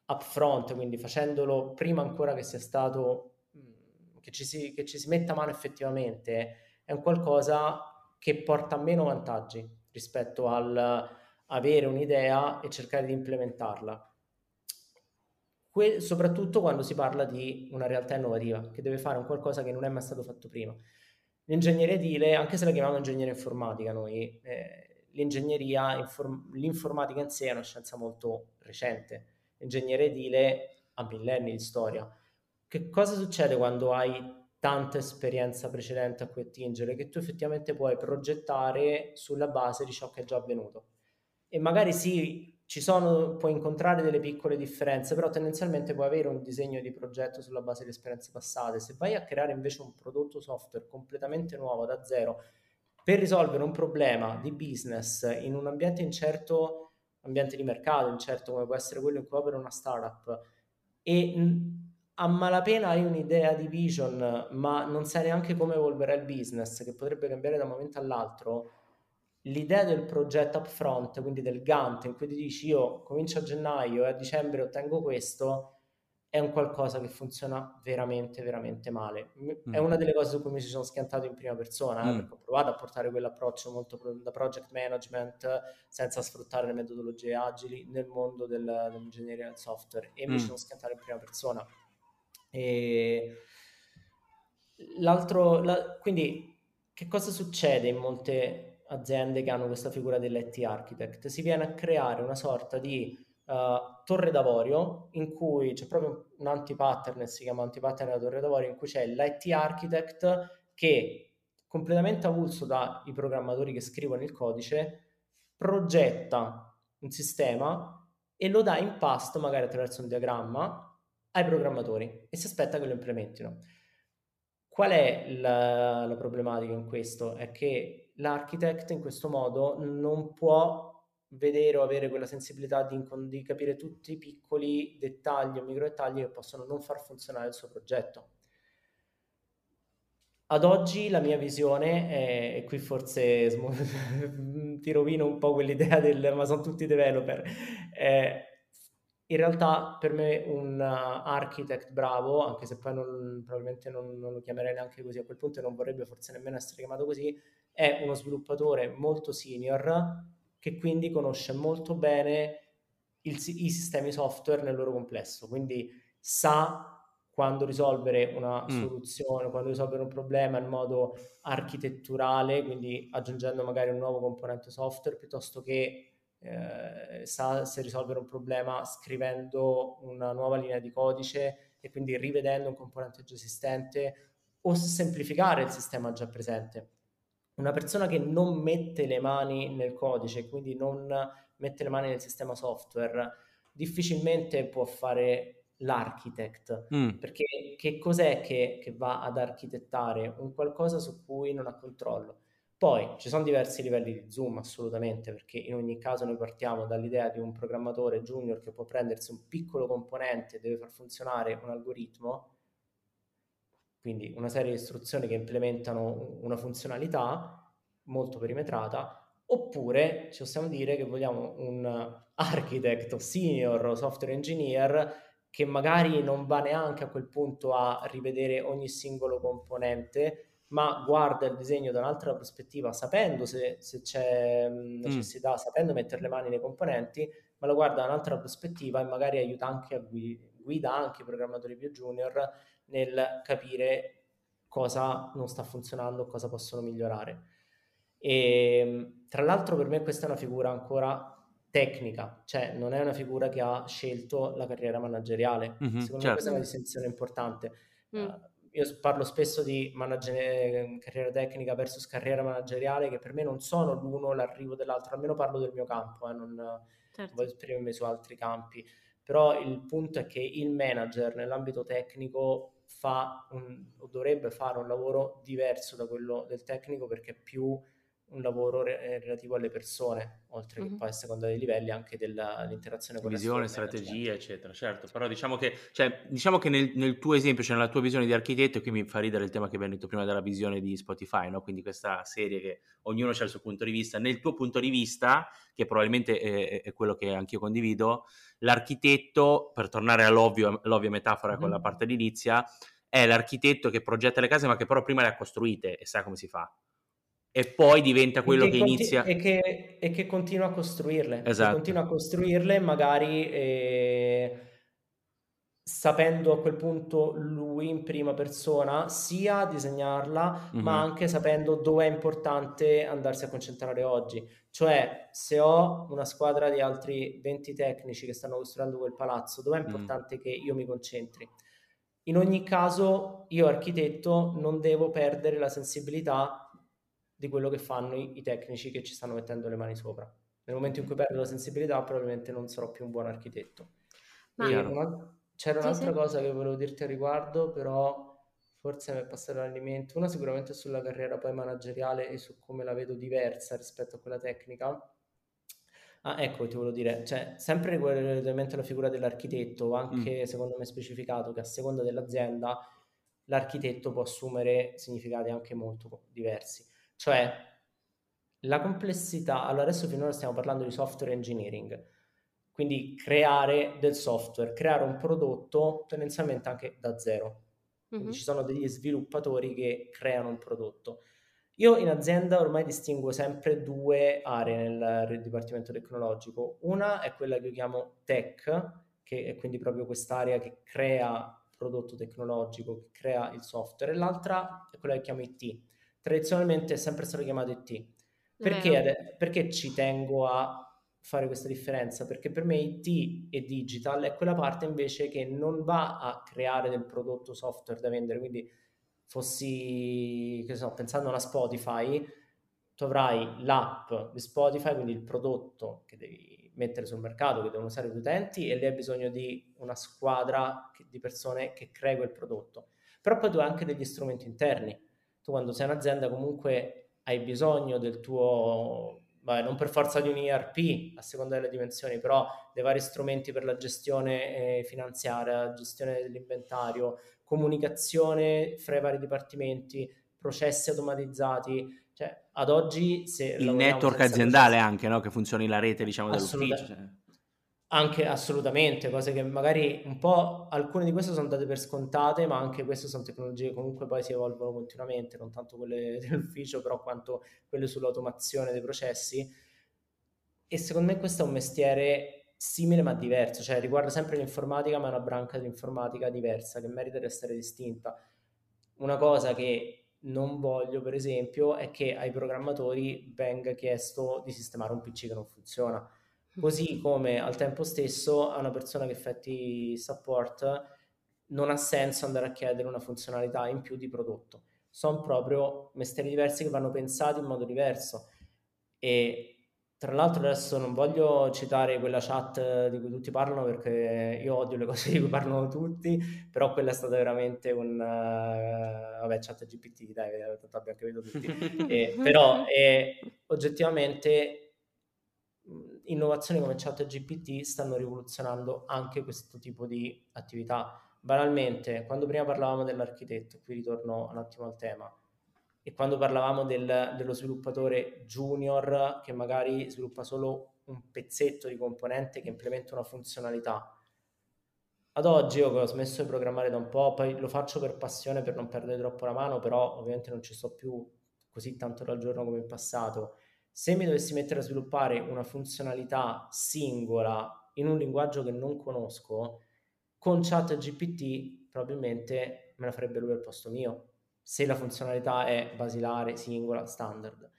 upfront, quindi facendolo prima ancora che sia stato, mm, che ci, si, che ci si metta mano effettivamente, è un qualcosa che porta meno vantaggi rispetto al avere un'idea e cercare di implementarla que- soprattutto quando si parla di una realtà innovativa che deve fare un qualcosa che non è mai stato fatto prima. L'ingegneria edile, anche se la chiamiamo ingegneria informatica noi, eh, l'ingegneria, inform- l'informatica in sé è una scienza molto recente. L'ingegneria edile ha millenni di storia. Che cosa succede quando hai tanta esperienza precedente a cui attingere? Che tu effettivamente puoi progettare sulla base di ciò che è già avvenuto. E magari sì, ci sono, puoi incontrare delle piccole differenze, però tendenzialmente puoi avere un disegno di progetto sulla base delle esperienze passate. Se vai a creare invece un prodotto software completamente nuovo da zero per risolvere un problema di business in un ambiente incerto, ambiente di mercato incerto come può essere quello in cui opera una startup e a malapena hai un'idea di vision, ma non sai neanche come evolverà il business, che potrebbe cambiare da un momento all'altro, l'idea del progetto upfront, quindi del Gantt, in cui ti dici io comincio a gennaio e a dicembre ottengo questo, è un qualcosa che funziona veramente, veramente male. Mm. È una delle cose su cui mi sono schiantato in prima persona, eh, mm. perché ho provato a portare quell'approccio molto da project management senza sfruttare le metodologie agili nel mondo del, dell'ingegneria del software e mm. mi sono schiantato in prima persona. E l'altro, la, quindi che cosa succede in molte aziende che hanno questa figura dell'IT architect, si viene a creare una sorta di uh, torre d'avorio in cui c'è proprio un anti-pattern, si chiama anti-pattern della torre d'avorio, in cui c'è l'IT architect che completamente avulso dai programmatori che scrivono il codice, progetta un sistema e lo dà in pasto, magari attraverso un diagramma, ai programmatori e si aspetta che lo implementino. Qual è la, la problematica in questo? È che l'architect in questo modo non può vedere o avere quella sensibilità di, di, capire tutti i piccoli dettagli o micro dettagli che possono non far funzionare il suo progetto. Ad oggi la mia visione è, e qui forse ti rovino un po' quell'idea del ma sono tutti developer, è, in realtà per me un architect bravo, anche se poi non, probabilmente non, non, lo chiamerei neanche così a quel punto e non vorrebbe forse nemmeno essere chiamato così, è uno sviluppatore molto senior che quindi conosce molto bene il, i sistemi software nel loro complesso, quindi sa quando risolvere una mm. soluzione, quando risolvere un problema in modo architetturale, quindi aggiungendo magari un nuovo componente software, piuttosto che eh, sa se risolvere un problema scrivendo una nuova linea di codice e quindi rivedendo un componente già esistente o semplificare il sistema già presente. Una persona che non mette le mani nel codice, quindi non mette le mani nel sistema software, difficilmente può fare l'architect, mm. perché che cos'è che, che, va ad architettare? Un qualcosa su cui non ha controllo. Poi ci sono diversi livelli di zoom, assolutamente, perché in ogni caso noi partiamo dall'idea di un programmatore junior che può prendersi un piccolo componente e deve far funzionare un algoritmo, quindi una serie di istruzioni che implementano una funzionalità molto perimetrata, oppure ci possiamo dire che vogliamo un architect o senior software engineer che magari non va neanche a quel punto a rivedere ogni singolo componente, ma guarda il disegno da un'altra prospettiva, sapendo se, se c'è mm, necessità, mm. sapendo mettere le mani nei componenti, ma lo guarda da un'altra prospettiva e magari aiuta anche a guida, guida anche i programmatori più junior nel capire cosa non sta funzionando, cosa possono migliorare. E tra l'altro per me questa è una figura ancora tecnica, cioè non è una figura che ha scelto la carriera manageriale. Mm-hmm, Secondo certo. me questa è una distinzione importante. Mm. Uh, io parlo spesso di managere, carriera tecnica versus carriera manageriale, che per me non sono l'uno l'arrivo dell'altro, almeno parlo del mio campo, eh, non certo. voglio esprimermi su altri campi. Però il punto è che il manager nell'ambito tecnico fa un, o dovrebbe fare un lavoro diverso da quello del tecnico perché è più un lavoro re- eh, relativo alle persone, oltre mm-hmm. che poi a seconda dei livelli anche dell'interazione con visione, strategia, eccetera. Certo, però diciamo che, cioè, diciamo che nel, nel, tuo esempio, cioè nella tua visione di architetto, e qui mi fa ridere il tema che abbiamo detto prima della visione di Spotify, no? quindi questa serie che ognuno ha il suo punto di vista. Nel tuo punto di vista, che probabilmente è, è quello che anch'io condivido, l'architetto, per tornare all'ovvio, all'ovvia metafora mm-hmm. con la parte edilizia, è l'architetto che progetta le case ma che però prima le ha costruite e sa come si fa e poi diventa quello che, che, inizia e che, e che, continua a costruirle esatto. continua a costruirle magari eh, sapendo a quel punto lui in prima persona sia disegnarla mm-hmm. ma anche sapendo dove è importante andarsi a concentrare oggi cioè se ho una squadra di altri 20 tecnici che stanno costruendo quel palazzo dove è mm. importante mm. che io mi concentri in ogni caso io architetto non devo perdere la sensibilità di quello che fanno i, i, tecnici che ci stanno mettendo le mani sopra. Nel momento in cui perdo la sensibilità, probabilmente non sarò più un buon architetto. Ma... Una, c'era sì, un'altra sì. cosa che volevo dirti a riguardo, però forse mi è passato l'alimento. Una sicuramente sulla carriera poi manageriale e su come la vedo diversa rispetto a quella tecnica. Ah, ecco, ti volevo dire, cioè, sempre relativamente alla figura dell'architetto, anche mm. secondo me specificato che a seconda dell'azienda l'architetto può assumere significati anche molto diversi. Cioè, la complessità, allora adesso finora stiamo parlando di software engineering, quindi creare del software, creare un prodotto tendenzialmente anche da zero. Mm-hmm. Ci sono degli sviluppatori che creano un prodotto. Io in azienda ormai distingo sempre due aree nel dipartimento tecnologico. Una è quella che io chiamo tech, che è quindi proprio quest'area che crea prodotto tecnologico, che crea il software, e l'altra è quella che chiamo IT tradizionalmente è sempre stato chiamato IT. Perché, perché ci tengo a fare questa differenza? Perché per me IT e digital è quella parte invece che non va a creare del prodotto software da vendere, quindi fossi, che so, pensando a una Spotify, tu avrai l'app di Spotify, quindi il prodotto che devi mettere sul mercato, che devono usare gli utenti e lì hai bisogno di una squadra di persone che crea quel prodotto. Però poi tu hai anche degli strumenti interni tu quando sei un'azienda comunque hai bisogno del tuo, vabbè, non per forza di un ERP a seconda delle dimensioni, però dei vari strumenti per la gestione eh, finanziaria, gestione dell'inventario, comunicazione fra i vari dipartimenti, processi automatizzati. Cioè, ad oggi se il network aziendale processi, anche, no? che funzioni la rete diciamo dell'ufficio. Cioè. Anche assolutamente, cose che magari un po' alcune di queste sono date per scontate, ma anche queste sono tecnologie che comunque poi si evolvono continuamente, non tanto quelle dell'ufficio, però quanto quelle sull'automazione dei processi. E secondo me questo è un mestiere simile ma diverso, cioè riguarda sempre l'informatica ma è una branca dell'informatica diversa che merita di essere distinta. Una cosa che non voglio, per esempio, è che ai programmatori venga chiesto di sistemare un PC che non funziona. Così come al tempo stesso a una persona che effetti support non ha senso andare a chiedere una funzionalità in più di prodotto. Sono proprio mestieri diversi che vanno pensati in modo diverso. E tra l'altro adesso non voglio citare quella chat di cui tutti parlano perché io odio le cose di cui parlano tutti, però quella è stata veramente un... Uh, vabbè, chat GPT, dai, tanto abbiamo capito tutti. e, però è, oggettivamente innovazioni come chat GPT stanno rivoluzionando anche questo tipo di attività. Banalmente, quando prima parlavamo dell'architetto, qui ritorno un attimo al tema, e quando parlavamo del, dello sviluppatore junior che magari sviluppa solo un pezzetto di componente che implementa una funzionalità. Ad oggi io ho smesso di programmare da un po', poi lo faccio per passione per non perdere troppo la mano, però ovviamente non ci sto più così tanto al giorno come in passato. Se mi dovessi mettere a sviluppare una funzionalità singola in un linguaggio che non conosco, con chat GPT probabilmente me la farebbe lui al posto mio se la funzionalità è basilare, singola, standard.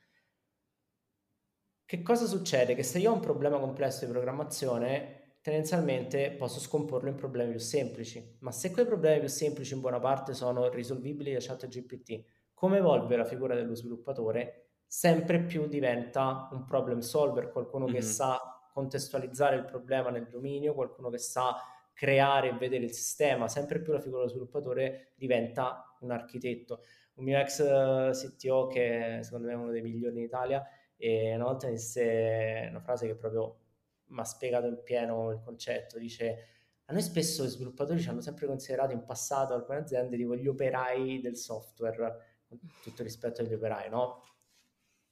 Che cosa succede? Che se io ho un problema complesso di programmazione, tendenzialmente posso scomporlo in problemi più semplici, ma se quei problemi più semplici in buona parte sono risolvibili da chat GPT, come evolve la figura dello sviluppatore? Sempre più diventa un problem solver, qualcuno mm-hmm. che sa contestualizzare il problema nel dominio, qualcuno che sa creare e vedere il sistema, sempre più la figura dello sviluppatore diventa un architetto. Un mio ex eh, CTO, che secondo me è uno dei migliori in Italia, e una volta disse una frase che proprio mi ha spiegato in pieno il concetto, dice a noi spesso gli sviluppatori ci hanno sempre considerato in passato alcune aziende tipo gli operai del software, con tutto rispetto agli operai, no?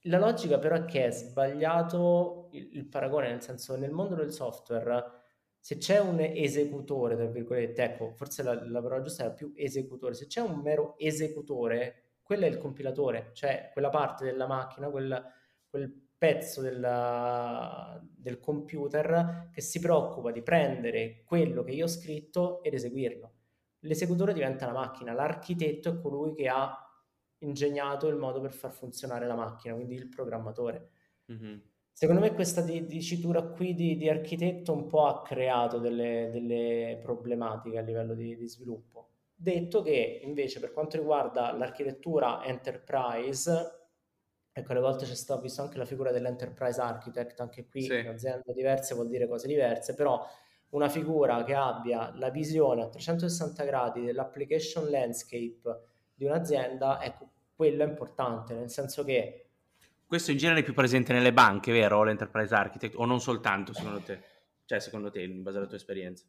La logica però è che è sbagliato il, il paragone, nel senso nel mondo del software se c'è un esecutore, tra virgolette, ecco, forse la, la parola giusta è più esecutore, se c'è un mero esecutore, quello è il compilatore, cioè quella parte della macchina, quel, quel pezzo della, del computer che si preoccupa di prendere quello che io ho scritto ed eseguirlo. L'esecutore diventa la macchina, l'architetto è colui che ha ingegnato il modo per far funzionare la macchina, quindi il programmatore. Mm-hmm. Secondo me questa dicitura qui di, di, architetto un po' ha creato delle, delle problematiche a livello di, di, sviluppo. Detto che invece per quanto riguarda l'architettura enterprise, ecco alle volte c'è stato visto anche la figura dell'enterprise architect, anche qui sì. in aziende diverse vuol dire cose diverse, però una figura che abbia la visione a 360 gradi dell'application landscape di un'azienda, ecco, quello è importante, nel senso che questo in genere è più presente nelle banche, vero? L'enterprise architect, o non soltanto secondo te? Cioè, secondo te, in base alla tua esperienza?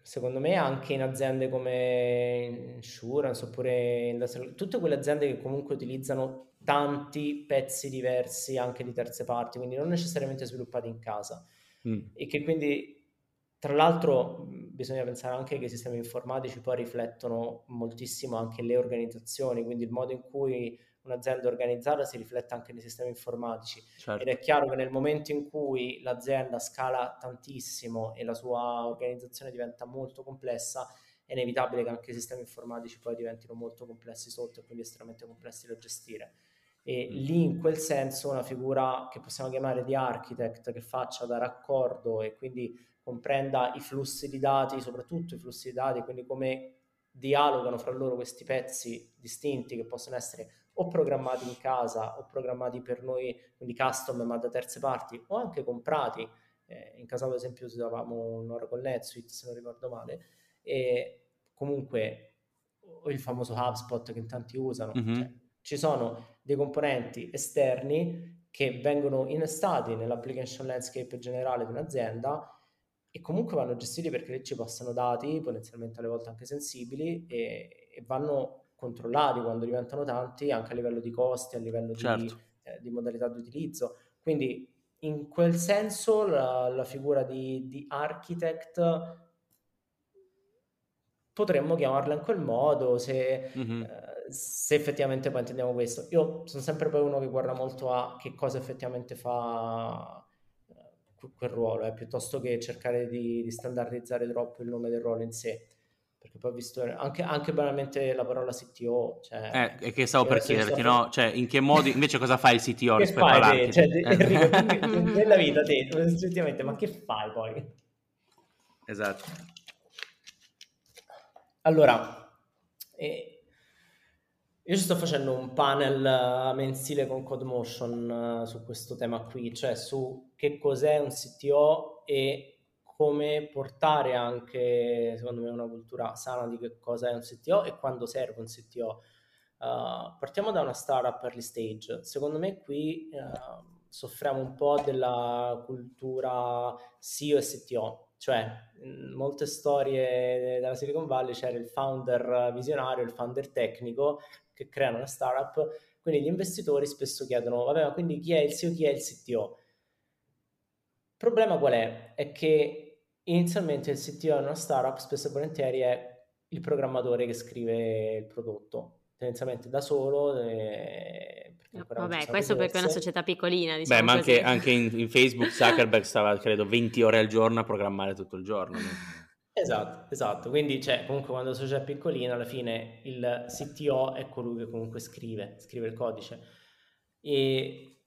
Secondo me anche in aziende come Insurance oppure Industrial, tutte quelle aziende che comunque utilizzano tanti pezzi diversi anche di terze parti, quindi non necessariamente sviluppati in casa mm. e che quindi tra l'altro bisogna pensare anche che i sistemi informatici poi riflettono moltissimo anche le organizzazioni, quindi il modo in cui un'azienda organizzata si riflette anche nei sistemi informatici certo. ed è chiaro che nel momento in cui l'azienda scala tantissimo e la sua organizzazione diventa molto complessa è inevitabile che anche i sistemi informatici poi diventino molto complessi sotto e quindi estremamente complessi da gestire e mm. lì in quel senso una figura che possiamo chiamare di architect che faccia da raccordo e quindi comprenda i flussi di dati, soprattutto i flussi di dati, quindi come dialogano fra loro questi pezzi distinti che possono essere o programmati in casa o programmati per noi, quindi custom ma da terze parti, o anche comprati. Eh, in casa, ad esempio, usavamo un Oracle NetSuite, se non ricordo male, e comunque o il famoso HubSpot che in tanti usano. Mm-hmm. Cioè, ci sono dei componenti esterni che vengono innestati nell'application landscape generale di un'azienda e comunque vanno gestiti perché lì ci passano dati, potenzialmente alle volte anche sensibili, e, e vanno controllati quando diventano tanti anche a livello di costi, a livello certo. di, eh, di, modalità di utilizzo. Quindi in quel senso la, la figura di, di, architect potremmo chiamarla in quel modo se, mm-hmm. eh, se effettivamente poi intendiamo questo. Io sono sempre poi uno che guarda molto a che cosa effettivamente fa quel ruolo, eh, piuttosto che cercare di, di, standardizzare troppo il nome del ruolo in sé. Perché poi ho visto anche, anche banalmente la parola CTO. Cioè, eh, che stavo per chiederti, no? Cioè, in che modi, invece cosa fa il CTO che rispetto all'arte? Cioè, eh. Enrico, nella vita te, effettivamente, ma che fai poi? Esatto. Allora, eh, io sto facendo un panel uh, mensile con CodeMotion uh, su questo tema qui, cioè su che cos'è un CTO e come portare anche, secondo me, una cultura sana di che cosa è un CTO e quando serve un CTO. Uh, partiamo da una startup early stage. Secondo me qui soffriamo un po' della cultura CEO e CTO, cioè in molte storie della Silicon Valley c'era il founder visionario, il founder tecnico che creano una startup, quindi gli investitori spesso chiedono, vabbè, ma quindi chi è il CEO, chi è il CTO? Il problema qual è? È che inizialmente il CTO in una startup spesso e volentieri è il programmatore che scrive il prodotto, tendenzialmente da solo. E... No, vabbè, questo perché è una società piccolina. Diciamo Beh, ma anche, anche in, in, Facebook Zuckerberg stava, credo, 20 ore al giorno a programmare tutto il giorno. Esatto, esatto. Quindi, cioè, comunque quando la società è piccolina, alla fine il CTO è colui che comunque scrive, scrive il codice. E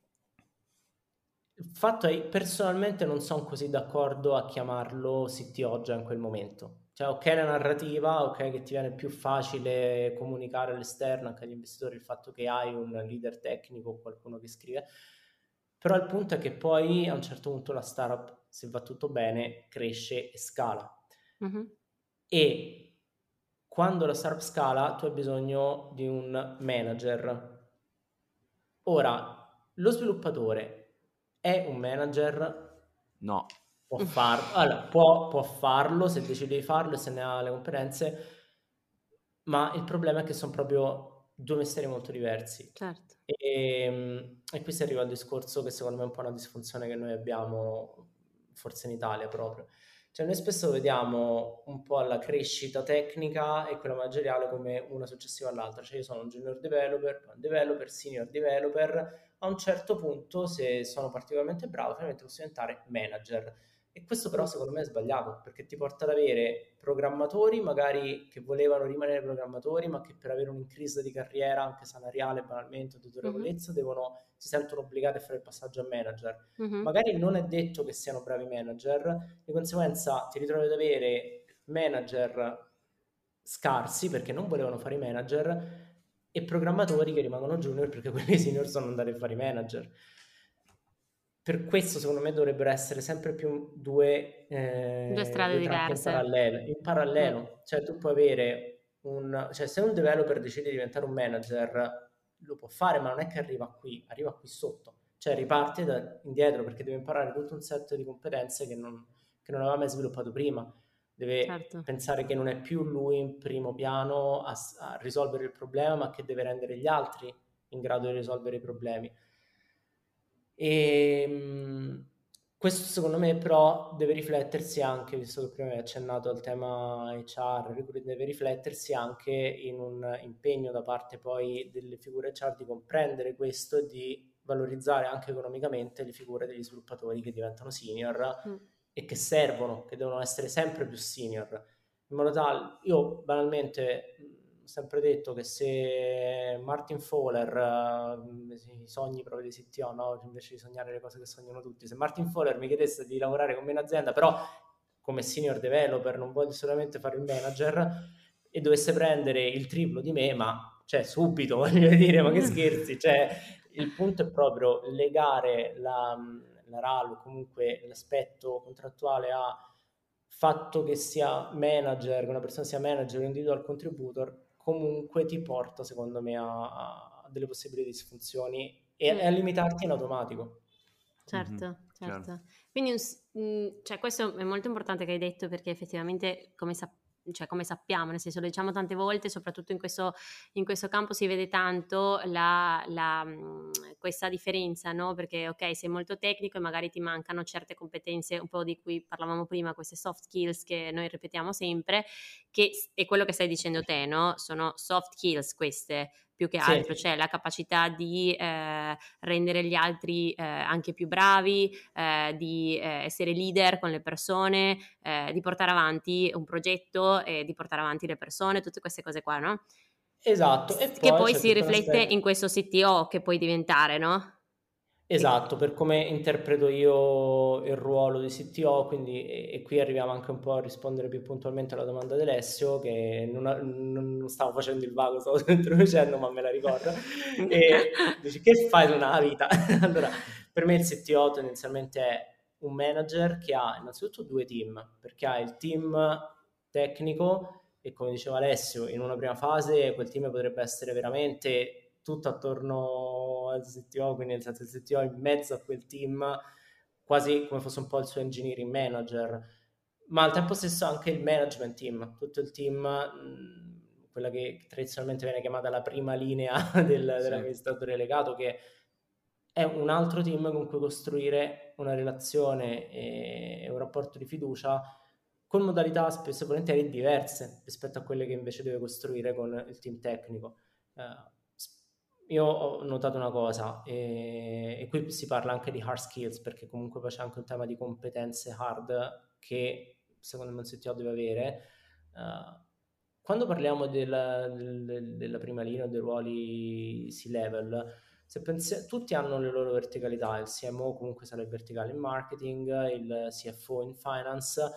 il fatto è, personalmente non sono così d'accordo a chiamarlo CTO già in quel momento. Cioè, ok la narrativa, ok che ti viene più facile comunicare all'esterno, anche agli investitori, il fatto che hai un leader tecnico, qualcuno che scrive, però il punto è che poi a un certo punto la startup, se va tutto bene, cresce e scala Uh-huh. E quando la startup scala, tu hai bisogno di un manager. Ora, lo sviluppatore è un manager? No. Può, farlo, allora, può, può farlo se decide di farlo e se ne ha le competenze, ma il problema è che sono proprio due mestieri molto diversi. Certo. E, e qui si arriva al discorso che secondo me è un po' una disfunzione che noi abbiamo, forse in Italia proprio. Cioè noi spesso vediamo un po' la crescita tecnica e quella manageriale come una successiva all'altra, cioè io sono un junior developer, un developer, senior developer, a un certo punto se sono particolarmente bravo finalmente posso diventare manager e questo però secondo me è sbagliato perché ti porta ad avere programmatori magari che volevano rimanere programmatori ma che per avere un'increase di carriera anche salariale banalmente o di autorevolezza mm-hmm. si sentono obbligati a fare il passaggio a manager. Mm-hmm. Magari non è detto che siano bravi manager, di conseguenza ti ritrovi ad avere manager scarsi perché non volevano fare i manager e programmatori che rimangono junior perché quelli senior sono andati a fare i manager per questo secondo me dovrebbero essere sempre più due, eh, due strade due diverse in parallelo, in parallelo. Mm. cioè tu puoi avere un cioè se un developer decide di diventare un manager lo può fare ma non è che arriva qui arriva qui sotto cioè riparte da indietro perché deve imparare tutto un set di competenze che non, che non aveva mai sviluppato prima deve certo. pensare che non è più lui in primo piano a, a risolvere il problema ma che deve rendere gli altri in grado di risolvere i problemi e ehm, questo secondo me però deve riflettersi anche, visto che prima hai accennato al tema HR, deve riflettersi anche in un impegno da parte poi delle figure HR di comprendere questo e di valorizzare anche economicamente le figure degli sviluppatori che diventano senior mm. e che servono, che devono essere sempre più senior. In modo tale, io banalmente sempre detto che se Martin Fowler, uh, i sogni proprio di CTO, no? invece di sognare le cose che sognano tutti, se Martin Fowler mi chiedesse di lavorare con me in azienda, però come senior developer, non voglio solamente fare il manager, e dovesse prendere il triplo di me, ma cioè subito, voglio dire, ma che scherzi, cioè il punto è proprio legare la, la RAL o comunque l'aspetto contrattuale a fatto che sia manager, che una persona sia manager o individual contributor, comunque ti porta, secondo me, a, a delle possibili disfunzioni e, mm. a limitarti in automatico. Certo, mm-hmm, certo. certo. Quindi un, mm, cioè, questo è molto importante che hai detto perché effettivamente, come sappiamo, cioè come sappiamo, nel senso lo diciamo tante volte, soprattutto in questo, in questo campo si vede tanto la, la, mm, questa differenza, no? Perché ok, sei molto tecnico e magari ti mancano certe competenze, un po' di cui parlavamo prima, queste soft skills che noi ripetiamo sempre, che è quello che stai dicendo te, no? Sono soft skills queste, più che altro, sì. cioè la capacità di eh, rendere gli altri eh, anche più bravi, eh, di eh, essere leader con le persone, eh, di portare avanti un progetto e di portare avanti le persone, tutte queste cose qua, no? Esatto. E che poi, poi si riflette in questo CTO che puoi diventare, no? Esatto, per come interpreto io il ruolo di CTO, quindi e, e, qui arriviamo anche un po' a rispondere più puntualmente alla domanda di Alessio, che non, non stavo facendo il vago, stavo introducendo, ma me la ricordo. e dici, che fai tu nella vita? allora, per me il CTO tendenzialmente è un manager che ha innanzitutto due team, perché ha il team tecnico e come diceva Alessio, in una prima fase quel team potrebbe essere veramente tutto attorno al CTO, quindi nel senso il CTO in mezzo a quel team, quasi come fosse un po' il suo engineering manager, ma al tempo stesso anche il management team, tutto il team, quella che tradizionalmente viene chiamata la prima linea del, sì. dell'amministratore delegato, che è un altro team con cui costruire una relazione e un rapporto di fiducia con modalità spesso e volentieri diverse rispetto a quelle che invece deve costruire con il team tecnico. Uh, io ho notato una cosa, e, e, qui si parla anche di hard skills, perché comunque c'è anche un tema di competenze hard che secondo me un CTO deve avere. Uh, quando parliamo della, del, della prima linea, dei ruoli C-level, pensi, tutti hanno le loro verticalità, il CMO comunque sarà il verticale in marketing, il CFO in finance,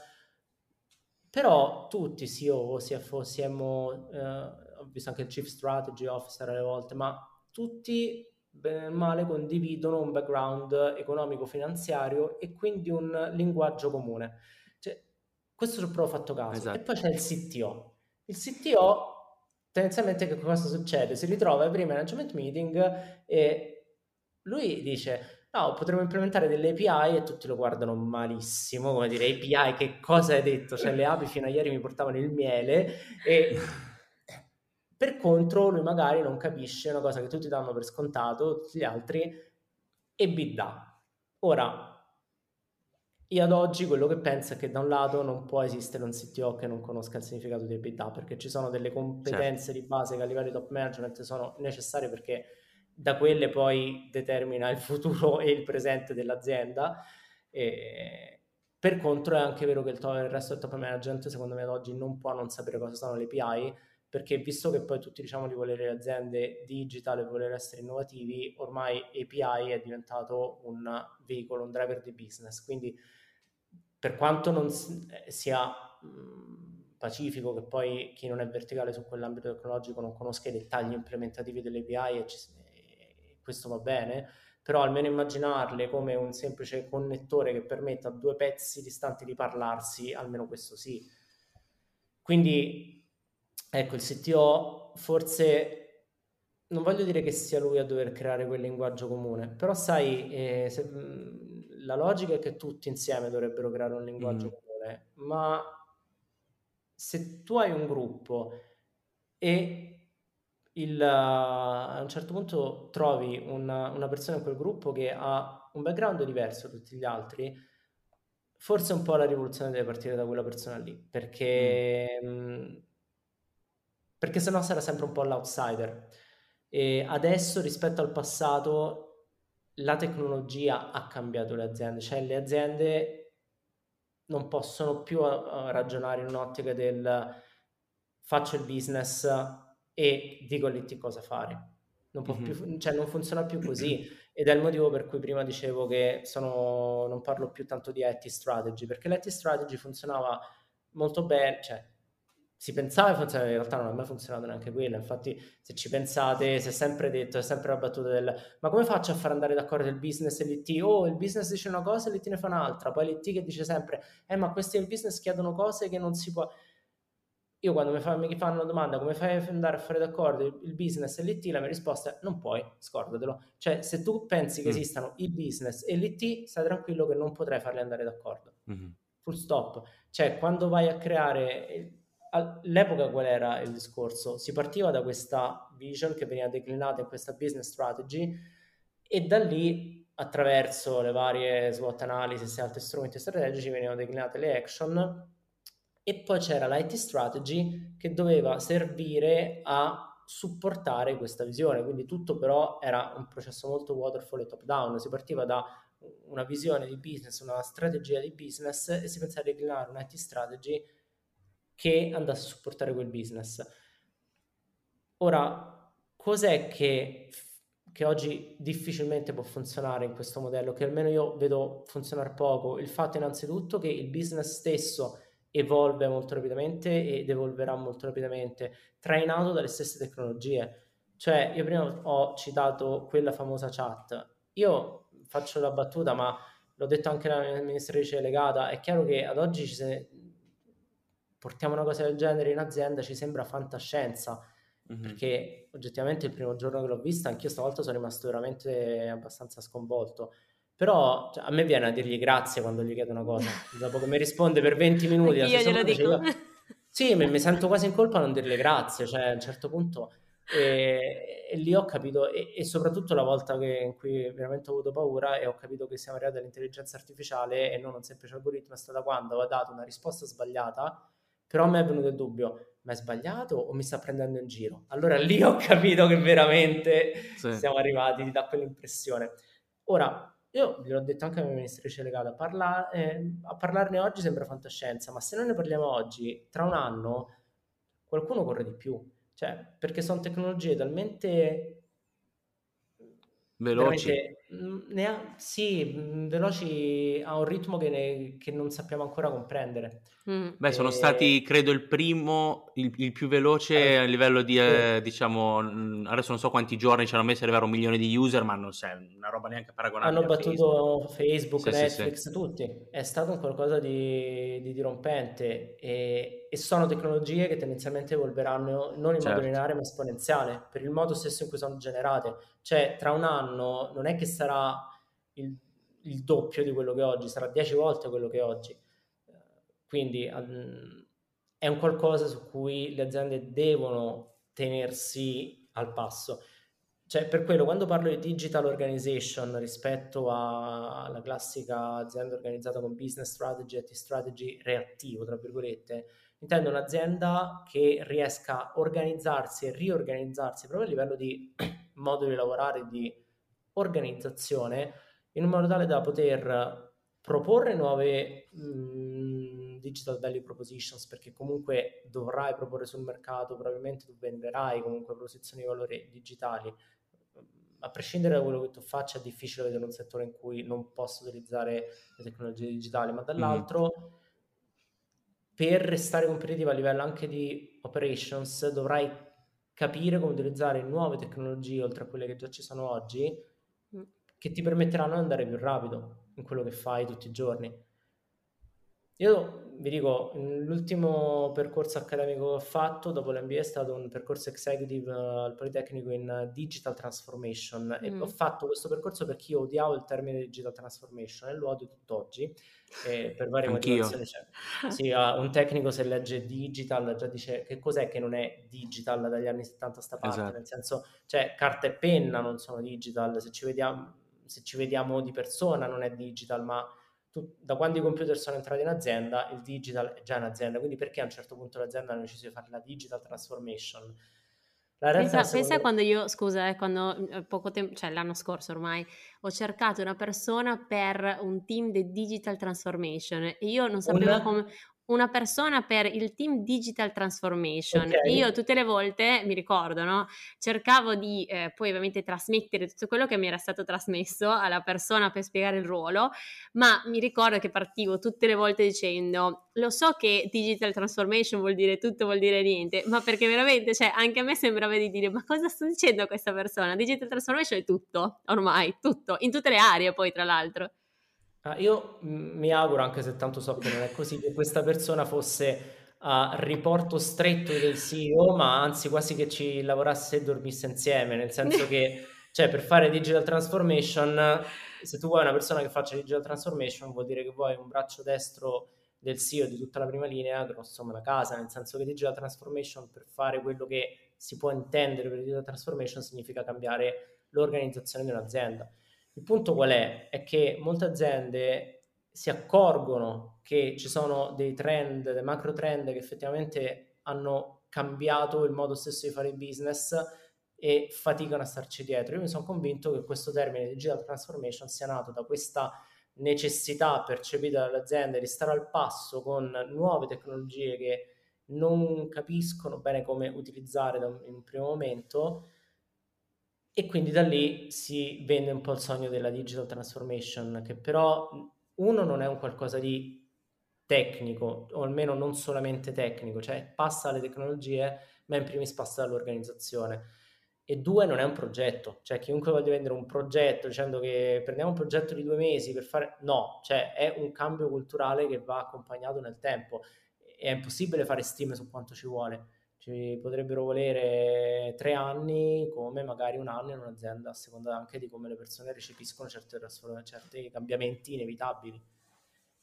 però tutti, CEO, CFO, CMO, eh, ho visto anche il Chief Strategy Officer alle volte, ma tutti bene o male condividono un background economico-finanziario e quindi un linguaggio comune. Cioè, questo ci ho proprio fatto caso. Esatto. E poi c'è il CTO. Il CTO tendenzialmente che cosa succede? Si ritrova ai pre-management meeting e lui dice no, potremmo implementare delle API e tutti lo guardano malissimo, come dire API che cosa hai detto? Cioè le api fino a ieri mi portavano il miele e per contro, lui magari non capisce una cosa che tutti danno per scontato, tutti gli altri, e bidda. Ora, io ad oggi quello che penso è che da un lato non può esistere un CTO che non conosca il significato di EBITDA, perché ci sono delle competenze certo. di base che a livello di top management sono necessarie perché da quelle poi determina il futuro e il presente dell'azienda. E per contro è anche vero che il, il resto del top management secondo me ad oggi non può non sapere cosa sono le API perché visto che poi tutti diciamo di volere le aziende digital e voler essere innovativi, ormai API è diventato un veicolo, un driver di business, quindi per quanto non eh, sia pacifico che poi chi non è verticale su quell'ambito tecnologico non conosca i dettagli implementativi delle API e, ci, e questo va bene, però almeno immaginarle come un semplice connettore che permetta a due pezzi distanti di parlarsi, almeno questo sì. Quindi Ecco, il CTO forse non voglio dire che sia lui a dover creare quel linguaggio comune, però sai, eh, se, la logica è che tutti insieme dovrebbero creare un linguaggio mm. comune, ma se tu hai un gruppo e il, a un certo punto trovi una, una, persona in quel gruppo che ha un background diverso da tutti gli altri, forse un po' la rivoluzione deve partire da quella persona lì, perché... Mm. Mh, perché sennò sarà sempre un po' l'outsider. E adesso rispetto al passato la tecnologia ha cambiato le aziende, cioè le aziende non possono più uh, ragionare in un'ottica del faccio il business e dico all'IT cosa fare. Non, mm-hmm. più, cioè non funziona più così ed è il motivo per cui prima dicevo che sono, non parlo più tanto di IT strategy, perché l'IT strategy funzionava molto bene, cioè si pensava che funzionasse, in realtà non ha mai funzionato neanche quello. Infatti, se ci pensate, si è sempre detto, è sempre la battuta del ma come faccio a far andare d'accordo il business e l'IT? Oh, il business dice una cosa e l'IT ne fa un'altra. Poi l'IT che dice sempre, eh, ma questi del business chiedono cose che non si può. Io quando mi, fa, mi fanno una domanda come fai ad andare a fare d'accordo il business e l'IT, la mia risposta è non puoi, scordatelo. Cioè, se tu pensi che mm. esistano il business e l'IT, stai tranquillo che non potrai farli andare d'accordo. Mm-hmm. Full stop. Cioè, quando vai a creare all'epoca qual era il discorso? Si partiva da questa vision che veniva declinata in questa business strategy e da lì attraverso le varie SWOT analysis e altri strumenti strategici venivano declinate le action e poi c'era l'IT strategy che doveva servire a supportare questa visione. Quindi tutto però era un processo molto waterfall e top down, si partiva da una visione di business, una strategia di business e si pensava di declinare un IT strategy che andasse a supportare quel business. Ora, cos'è che, che, oggi difficilmente può funzionare in questo modello, che almeno io vedo funzionare poco? Il fatto innanzitutto che il business stesso evolve molto rapidamente ed evolverà molto rapidamente, trainato dalle stesse tecnologie. Cioè, io prima ho citato quella famosa chat. Io faccio la battuta, ma l'ho detto anche alla ministerice delegata, è chiaro che ad oggi ci se... portiamo una cosa del genere in azienda, ci sembra fantascienza, mm-hmm. perché oggettivamente il primo giorno che l'ho vista, anch'io stavolta sono rimasto veramente abbastanza sconvolto. Però cioè, a me viene a dirgli grazie quando gli chiedo una cosa. Dopo che mi risponde per 20 minuti, io glielo dico. Io... Sì, mi, mi, sento quasi in colpa a non dirle grazie, cioè a un certo punto. E, e lì ho capito, e, e, soprattutto la volta che, in cui veramente ho avuto paura e ho capito che siamo arrivati all'intelligenza artificiale e non un semplice algoritmo, è stata quando ho dato una risposta sbagliata, però mi è venuto il dubbio, ma è sbagliato o mi sta prendendo in giro? Allora lì ho capito che veramente sì. siamo arrivati da quell'impressione. Ora, io gliel'ho detto anche alla mia ministrice legale, parla- eh, a parlarne oggi sembra fantascienza, ma se noi ne parliamo oggi, tra un anno qualcuno corre di più, cioè perché sono tecnologie talmente veloci. Ne ha, sì, veloci a un ritmo che, ne, che non sappiamo ancora comprendere. Mm. Beh, sono stati, credo, il primo, il, il più veloce a livello di, eh, diciamo, adesso non so quanti giorni ci hanno messo ad arrivare un milione di user, ma non è una roba neanche paragonabile. Hanno battuto Facebook, Facebook sì, Netflix, sì, sì. tutti. È stato un qualcosa di, di dirompente e, e, sono tecnologie che tendenzialmente evolveranno non in certo. modo lineare ma esponenziale, per il modo stesso in cui sono generate. Cioè, tra un anno non è che sarà il, il doppio di quello che è oggi, sarà dieci volte quello che è oggi quindi um, è un qualcosa su cui le aziende devono tenersi al passo. Cioè, per quello, quando parlo di digital organization rispetto a, alla classica azienda organizzata con business strategy e strategy reattivo, tra virgolette, intendo un'azienda che riesca a organizzarsi e riorganizzarsi proprio a livello di modo di lavorare, di organizzazione, in un modo tale da poter proporre nuove mh, mm, digital value propositions perché comunque dovrai proporre sul mercato, probabilmente tu venderai comunque posizioni di valore digitali. A prescindere da quello che tu faccia, è difficile vedere un settore in cui non posso utilizzare le tecnologie digitali, ma dall'altro, mm. Per restare competitivo a livello anche di operations, dovrai capire come utilizzare nuove tecnologie oltre a quelle che già ci sono oggi mm. che ti permetteranno di andare più rapido in quello che fai tutti i giorni. Io vi dico, l'ultimo percorso accademico che ho fatto dopo l'MBA è stato un percorso executive uh, al Politecnico in digital transformation mm. e ho fatto questo percorso perché io odiavo il termine digital transformation e lo odio tutt'oggi e per varie motivazioni. Cioè, sì, uh, un tecnico se legge digital già dice che cos'è che non è digital dagli anni 70 a sta parte, esatto. nel senso, cioè carta e penna non sono digital, se ci vediamo se ci vediamo di persona non è digital, ma tu, da quando i computer sono entrati in azienda, il digital è già in azienda, quindi perché a un certo punto l'azienda ha deciso di fare la digital transformation? La pensa, secondo... pensa quando io, scusa, eh, quando eh, poco tempo, cioè l'anno scorso ormai, ho cercato una persona per un team di digital transformation e io non sapevo una... come, una persona per il team digital transformation okay. io tutte le volte mi ricordo no? cercavo di eh, poi ovviamente trasmettere tutto quello che mi era stato trasmesso alla persona per spiegare il ruolo ma mi ricordo che partivo tutte le volte dicendo lo so che digital transformation vuol dire tutto vuol dire niente ma perché veramente cioè anche a me sembrava di dire ma cosa sto dicendo a questa persona digital transformation è tutto ormai tutto in tutte le aree poi tra l'altro Ah, io mi auguro, anche se tanto so che non è così, che questa persona fosse a riporto stretto del CEO, ma anzi quasi che ci lavorasse e dormisse insieme, nel senso che, cioè, per fare digital transformation, se tu vuoi una persona che faccia digital transformation, vuol dire che vuoi un braccio destro del CEO di tutta la prima linea, grosso modo la casa, nel senso che digital transformation per fare quello che si può intendere per digital transformation significa cambiare l'organizzazione di un'azienda. Il punto qual è? È che molte aziende si accorgono che ci sono dei trend, dei macro trend che effettivamente hanno cambiato il modo stesso di fare business e faticano a starci dietro. Io mi sono convinto che questo termine digital transformation sia nato da questa necessità percepita dalle aziende di stare al passo con nuove tecnologie che non capiscono bene come utilizzare in un primo momento e quindi da lì si vende un po' il sogno della digital transformation che però uno non è un qualcosa di tecnico o almeno non solamente tecnico, cioè passa alle tecnologie ma in primis passa dall'organizzazione e due non è un progetto, cioè chiunque voglia vendere un progetto dicendo che prendiamo un progetto di due mesi per fare, no, cioè è un cambio culturale che va accompagnato nel tempo è impossibile fare stime su quanto ci vuole. Ci potrebbero volere tre anni, come magari un anno in un'azienda, a seconda anche di come le persone recepiscono certe, certi cambiamenti inevitabili.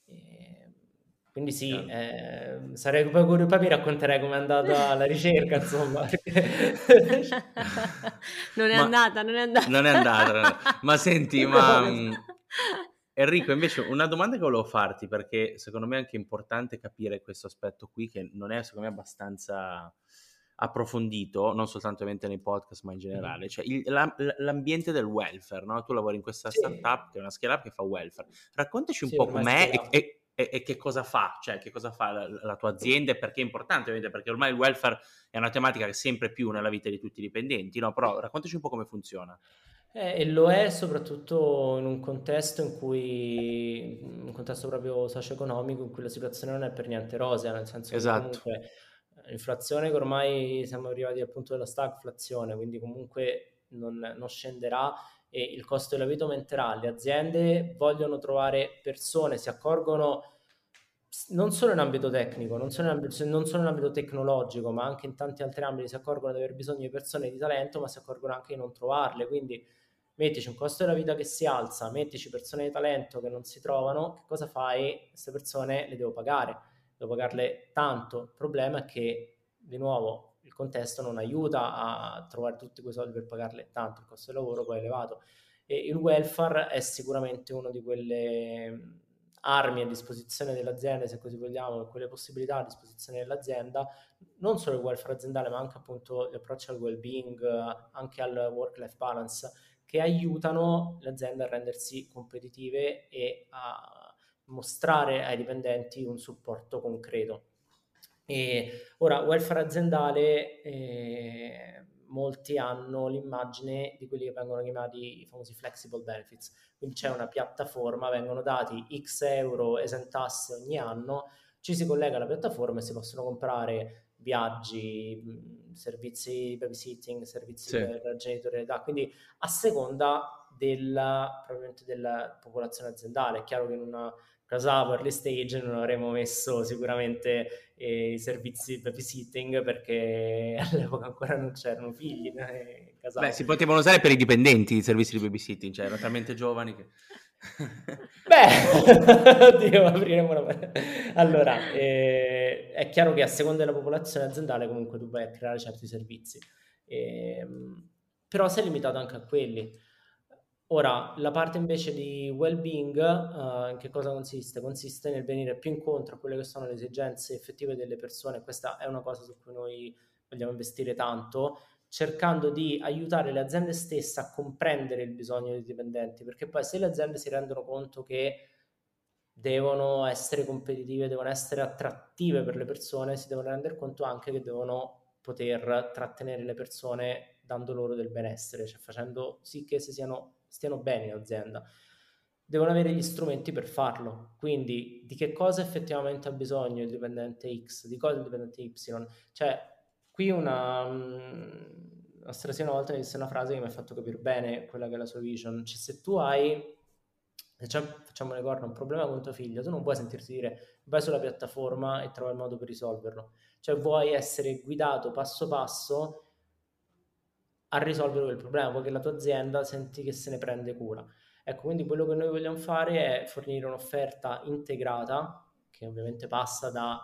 E quindi sì, eh, sarei poi curioso, poi vi racconterei come è andata la ricerca, insomma. non è ma, andata, non è andata. Non è andata, ma senti, ma mm, Enrico, invece, una domanda che volevo farti, perché secondo me è anche importante capire questo aspetto qui, che non è secondo me abbastanza approfondito, non soltanto ovviamente nei podcast, ma in generale, cioè il, la, l'ambiente del welfare, no? Tu lavori in questa sì. startup che è una scale up che fa welfare. Raccontaci un sì, po' com'è e, e, e, e, che cosa fa, cioè che cosa fa la, la, tua azienda e perché è importante, ovviamente, perché ormai il welfare è una tematica che è sempre più nella vita di tutti i dipendenti, no? Però raccontaci un po' come funziona. Eh, e lo è soprattutto in un contesto in cui, un contesto proprio socio-economico, in cui la situazione non è per niente rosea, nel senso esatto. che comunque l'inflazione che ormai siamo arrivati al punto della stagflazione, quindi comunque non, non scenderà e il costo della vita aumenterà. Le aziende vogliono trovare persone, si accorgono non solo in ambito tecnico, non solo in ambito, non solo in ambito tecnologico, ma anche in tanti altri ambiti si accorgono di aver bisogno di persone di talento, ma si accorgono anche di non trovarle. Quindi mettici un costo della vita che si alza, mettici persone di talento che non si trovano, che cosa fai? Queste persone le devo pagare, devo pagarle tanto. Il problema è che, di nuovo, il contesto non aiuta a trovare tutti quei soldi per pagarle tanto, il costo del lavoro poi è elevato. E il welfare è sicuramente una di quelle armi a disposizione dell'azienda, se così vogliamo, quelle possibilità a disposizione dell'azienda, non solo il welfare aziendale, ma anche appunto gli approcci al well-being, anche al work-life balance, che aiutano le aziende a rendersi competitive e a mostrare ai dipendenti un supporto concreto. E ora, welfare aziendale, eh, molti hanno l'immagine di quelli che vengono chiamati i famosi flexible benefits, quindi c'è una piattaforma, vengono dati x euro esentasse ogni anno, ci si collega alla piattaforma e si possono comprare viaggi, servizi di babysitting, servizi sì. per genitorialità, quindi a seconda della, della popolazione aziendale. È chiaro che in una casa early stage non avremmo messo sicuramente eh, i servizi di babysitting perché all'epoca ancora non c'erano figli. Eh, Beh, si potevano usare per i dipendenti i servizi di babysitting, cioè erano talmente giovani che... Beh, oddio, apriremo una... Allora, eh, è chiaro che a seconda della popolazione aziendale comunque tu vai a creare certi servizi, eh, però sei limitato anche a quelli. Ora, la parte invece di well-being, uh, in che cosa consiste? Consiste nel venire più incontro a quelle che sono le esigenze effettive delle persone, questa è una cosa su cui noi vogliamo investire tanto, cercando di aiutare le aziende stesse a comprendere il bisogno dei dipendenti, perché poi se le aziende si rendono conto che devono essere competitive, devono essere attrattive per le persone, si devono rendere conto anche che devono poter trattenere le persone dando loro del benessere, cioè facendo sì che si siano, stiano bene in azienda. Devono avere gli strumenti per farlo, quindi di che cosa effettivamente ha bisogno il dipendente X, di cosa il dipendente Y, cioè Qui una, una strasia una volta mi disse una frase che mi ha fatto capire bene quella che è la sua vision. Cioè, se tu hai, facciamo le corna, un problema con tuo figlio, tu non puoi sentirti dire vai sulla piattaforma e trova il modo per risolverlo. Cioè vuoi essere guidato passo passo a risolvere quel problema, che la tua azienda senti che se ne prende cura. Ecco, quindi quello che noi vogliamo fare è fornire un'offerta integrata, che ovviamente passa da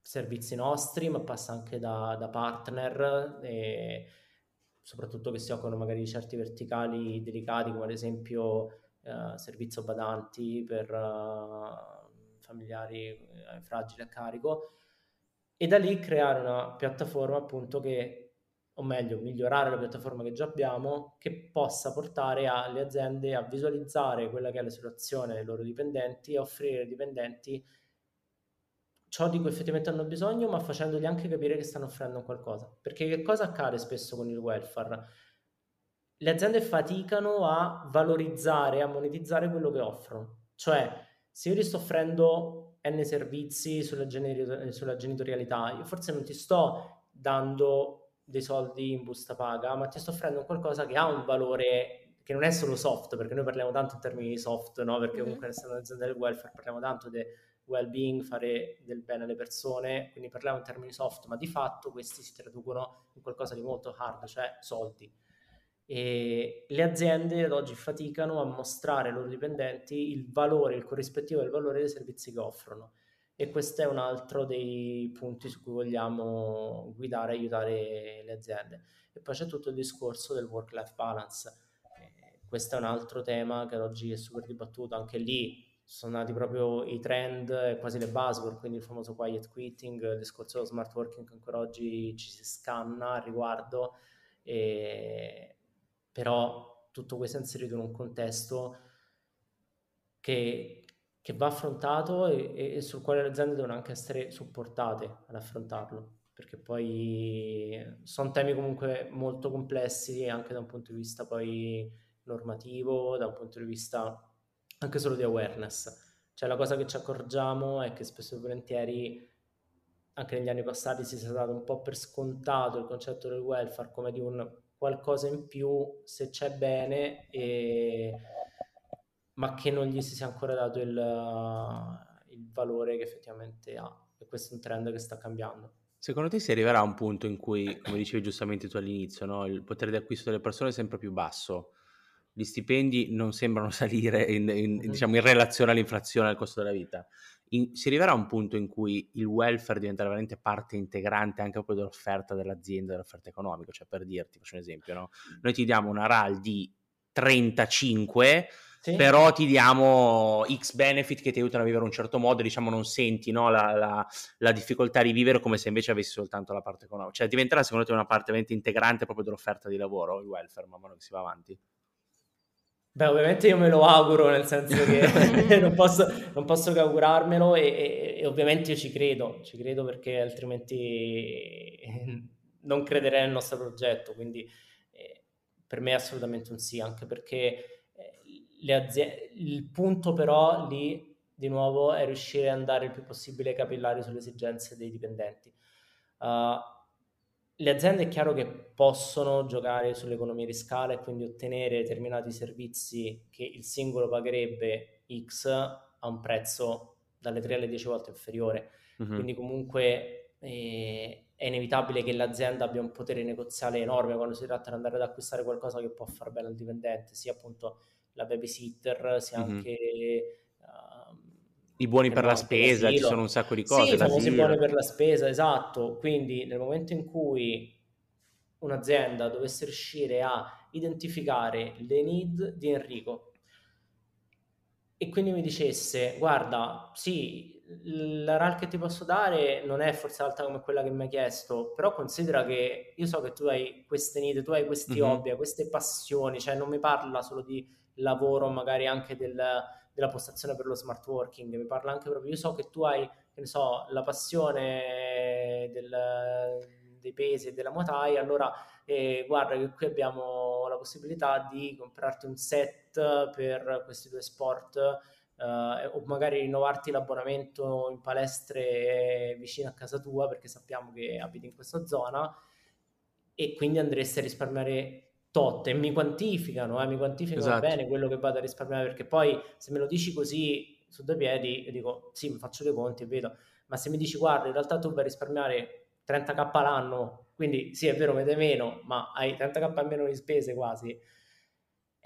servizi nostri, ma passa anche da, da partner e soprattutto che si occupano magari di certi verticali delicati come ad esempio eh, servizio badanti per uh, familiari eh, fragili a carico e da lì creare una piattaforma appunto che o meglio migliorare la piattaforma che già abbiamo, che possa portare alle aziende a visualizzare quella che è la situazione dei loro dipendenti e offrire ai dipendenti ciò di cui effettivamente hanno bisogno, ma facendogli anche capire che stanno offrendo qualcosa. Perché che cosa accade spesso con il welfare? Le aziende faticano a valorizzare, a monetizzare quello che offrono. Cioè, se io ti sto offrendo N servizi sulla, gener- sulla genitorialità, io forse non ti sto dando dei soldi in busta paga, ma ti sto offrendo qualcosa che ha un valore che non è solo soft, perché noi parliamo tanto in termini di soft, no? perché comunque essendo un'azienda del welfare parliamo tanto di well-being, fare del bene alle persone, quindi parliamo in termini soft, ma di fatto questi si traducono in qualcosa di molto hard, cioè soldi. E le aziende ad oggi faticano a mostrare ai loro dipendenti il valore, il corrispettivo del valore dei servizi che offrono e questo è un altro dei punti su cui vogliamo guidare e aiutare le aziende. E poi c'è tutto il discorso del work-life balance. Eh, questo è un altro tema che oggi è super dibattuto, anche lì sono nati proprio i trend quasi le buzzword, quindi il famoso quiet quitting, il discorso dello smart working che ancora oggi ci si scanna al riguardo, e... però tutto questo è inserito in un contesto che che va affrontato e, e, sul quale le aziende devono anche essere supportate ad affrontarlo, perché poi sono temi comunque molto complessi anche da un punto di vista poi normativo, da un punto di vista anche solo di awareness. Cioè la cosa che ci accorgiamo è che spesso e volentieri anche negli anni passati si sia dato un po' per scontato il concetto del welfare come di un qualcosa in più se c'è bene e ma che non gli si sia ancora dato il, il valore che effettivamente ha. E questo è un trend che sta cambiando. Secondo te si arriverà a un punto in cui, come dicevi giustamente tu all'inizio, no? il potere di acquisto delle persone è sempre più basso, gli stipendi non sembrano salire in, in, mm-hmm. diciamo, in relazione all'inflazione al costo della vita. In, si arriverà a un punto in cui il welfare diventerà veramente parte integrante anche proprio dell'offerta dell'azienda, dell'offerta economica. Cioè, per dirti, faccio un esempio, no? noi ti diamo una RAL di 35 sì. però ti diamo X benefit che ti aiutano a vivere un certo modo, diciamo non senti no, la, la, la, difficoltà di vivere come se invece avessi soltanto la parte economica. Cioè diventerà secondo te una parte veramente integrante proprio dell'offerta di lavoro, il welfare, man mano che si va avanti? Beh, ovviamente io me lo auguro, nel senso che non, posso, non, posso, che augurarmelo e, e, e, ovviamente io ci credo, ci credo perché altrimenti non crederei nel nostro progetto, quindi per me è assolutamente un sì, anche perché aziende, il punto però lì di nuovo è riuscire ad andare il più possibile capillari sulle esigenze dei dipendenti. Uh, le aziende è chiaro che possono giocare sull'economia di scala e quindi ottenere determinati servizi che il singolo pagherebbe X a un prezzo dalle 3 alle 10 volte inferiore. Uh-huh. Quindi comunque eh, è inevitabile che l'azienda abbia un potere negoziale enorme quando si tratta di andare ad acquistare qualcosa che può far bene al dipendente, sia appunto la babysitter, sia mm-hmm. anche... Uh, I buoni per la spesa, ci sono un sacco di cose. Sì, i famosi buoni per la spesa, esatto. Quindi nel momento in cui un'azienda dovesse riuscire a identificare le need di Enrico e quindi mi dicesse guarda sì la RAL che ti posso dare non è forse alta come quella che mi hai chiesto però considera che io so che tu hai queste need tu hai questi mm-hmm. hobby queste passioni cioè non mi parla solo di lavoro magari anche del, della postazione per lo smart working, mi parla anche proprio, io so che tu hai, che ne so, la passione del, dei pesi e della muotaia, allora eh, guarda che qui abbiamo la possibilità di comprarti un set per questi due sport Uh, o magari rinnovarti l'abbonamento in palestre vicino a casa tua perché sappiamo che abiti in questa zona e quindi andresti a risparmiare tot. E mi quantificano, eh, mi quantificano esatto. bene quello che vado a risparmiare perché poi se me lo dici così su due piedi io dico sì mi faccio dei conti e vedo. Ma se mi dici guarda in realtà tu vai a risparmiare 30k l'anno quindi sì è vero vede meno ma hai 30k meno di spese quasi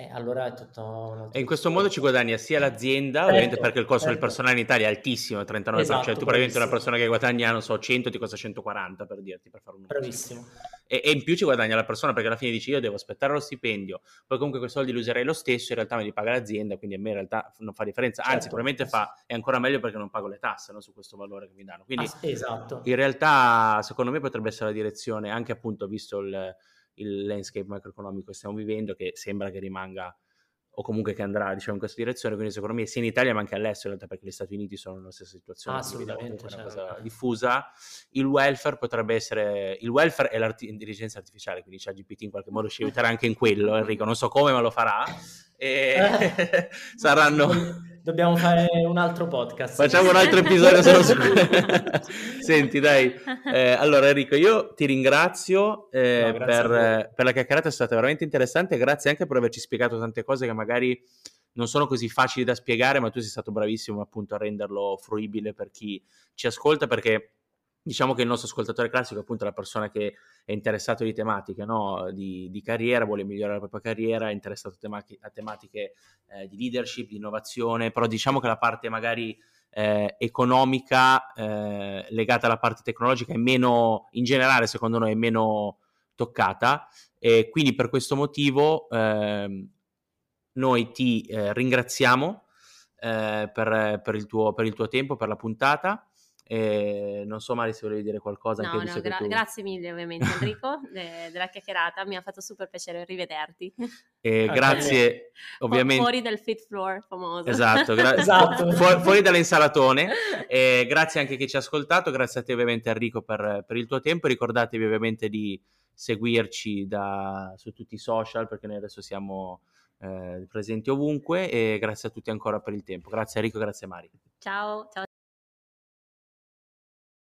eh, allora è tutto e in questo modo ci guadagna sia l'azienda certo, ovviamente perché il costo certo. del personale in Italia è altissimo 39% esatto, cioè tu praticamente una persona che guadagna non so 100 ti costa 140 per dirti per fare un bravissimo e, e, in più ci guadagna la persona perché alla fine dici io devo aspettare lo stipendio, poi comunque quei soldi li userei lo stesso, in realtà me li paga l'azienda, quindi a me in realtà non fa differenza, anzi certo. probabilmente fa, è ancora meglio perché non pago le tasse no, su questo valore che mi danno. Quindi ah, esatto. in realtà secondo me potrebbe essere la direzione, anche appunto visto il, il landscape macroeconomico che stiamo vivendo, che sembra che rimanga o comunque che andrà diciamo, in questa direzione, quindi secondo me sia in Italia ma anche all'estero, in realtà perché gli Stati Uniti sono nella stessa situazione, assolutamente, è una cosa diffusa. Il welfare potrebbe essere, il welfare è l'intelligenza artificiale, quindi c'è GPT in qualche modo ci aiuterà anche in quello, Enrico, non so come ma lo farà, e saranno Dobbiamo fare un altro podcast. Facciamo un altro episodio solo su Senti, dai. Eh, allora, Enrico, io ti ringrazio eh, no, per, per, la chiacchierata, è stata veramente interessante. Grazie anche per averci spiegato tante cose che magari non sono così facili da spiegare, ma tu sei stato bravissimo appunto a renderlo fruibile per chi ci ascolta, perché diciamo che il nostro ascoltatore classico appunto è la persona che è interessato di tematiche no? di, di, carriera, vuole migliorare la propria carriera, è interessato a, temati- a tematiche eh, di leadership, di innovazione, però diciamo che la parte magari eh, economica eh, legata alla parte tecnologica è meno, in generale secondo noi è meno toccata e quindi per questo motivo ehm, noi ti eh, ringraziamo eh, per, per, il tuo, per il tuo tempo, per la puntata e non so Mari se volevi dire qualcosa. No, no, gra- tu... grazie mille ovviamente Enrico de- della chiacchierata, mi ha fatto super piacere rivederti. E ah, grazie ovviamente. Fuori dal fit floor famoso. Esatto, gra- esatto. Fu- fuori dall'insalatone. E grazie anche a chi ci ha ascoltato, grazie a te ovviamente Enrico per, per il tuo tempo, ricordatevi ovviamente di seguirci da, su tutti i social perché noi adesso siamo eh, presenti ovunque e grazie a tutti ancora per il tempo. Grazie Enrico, grazie Mari. Ciao, ciao.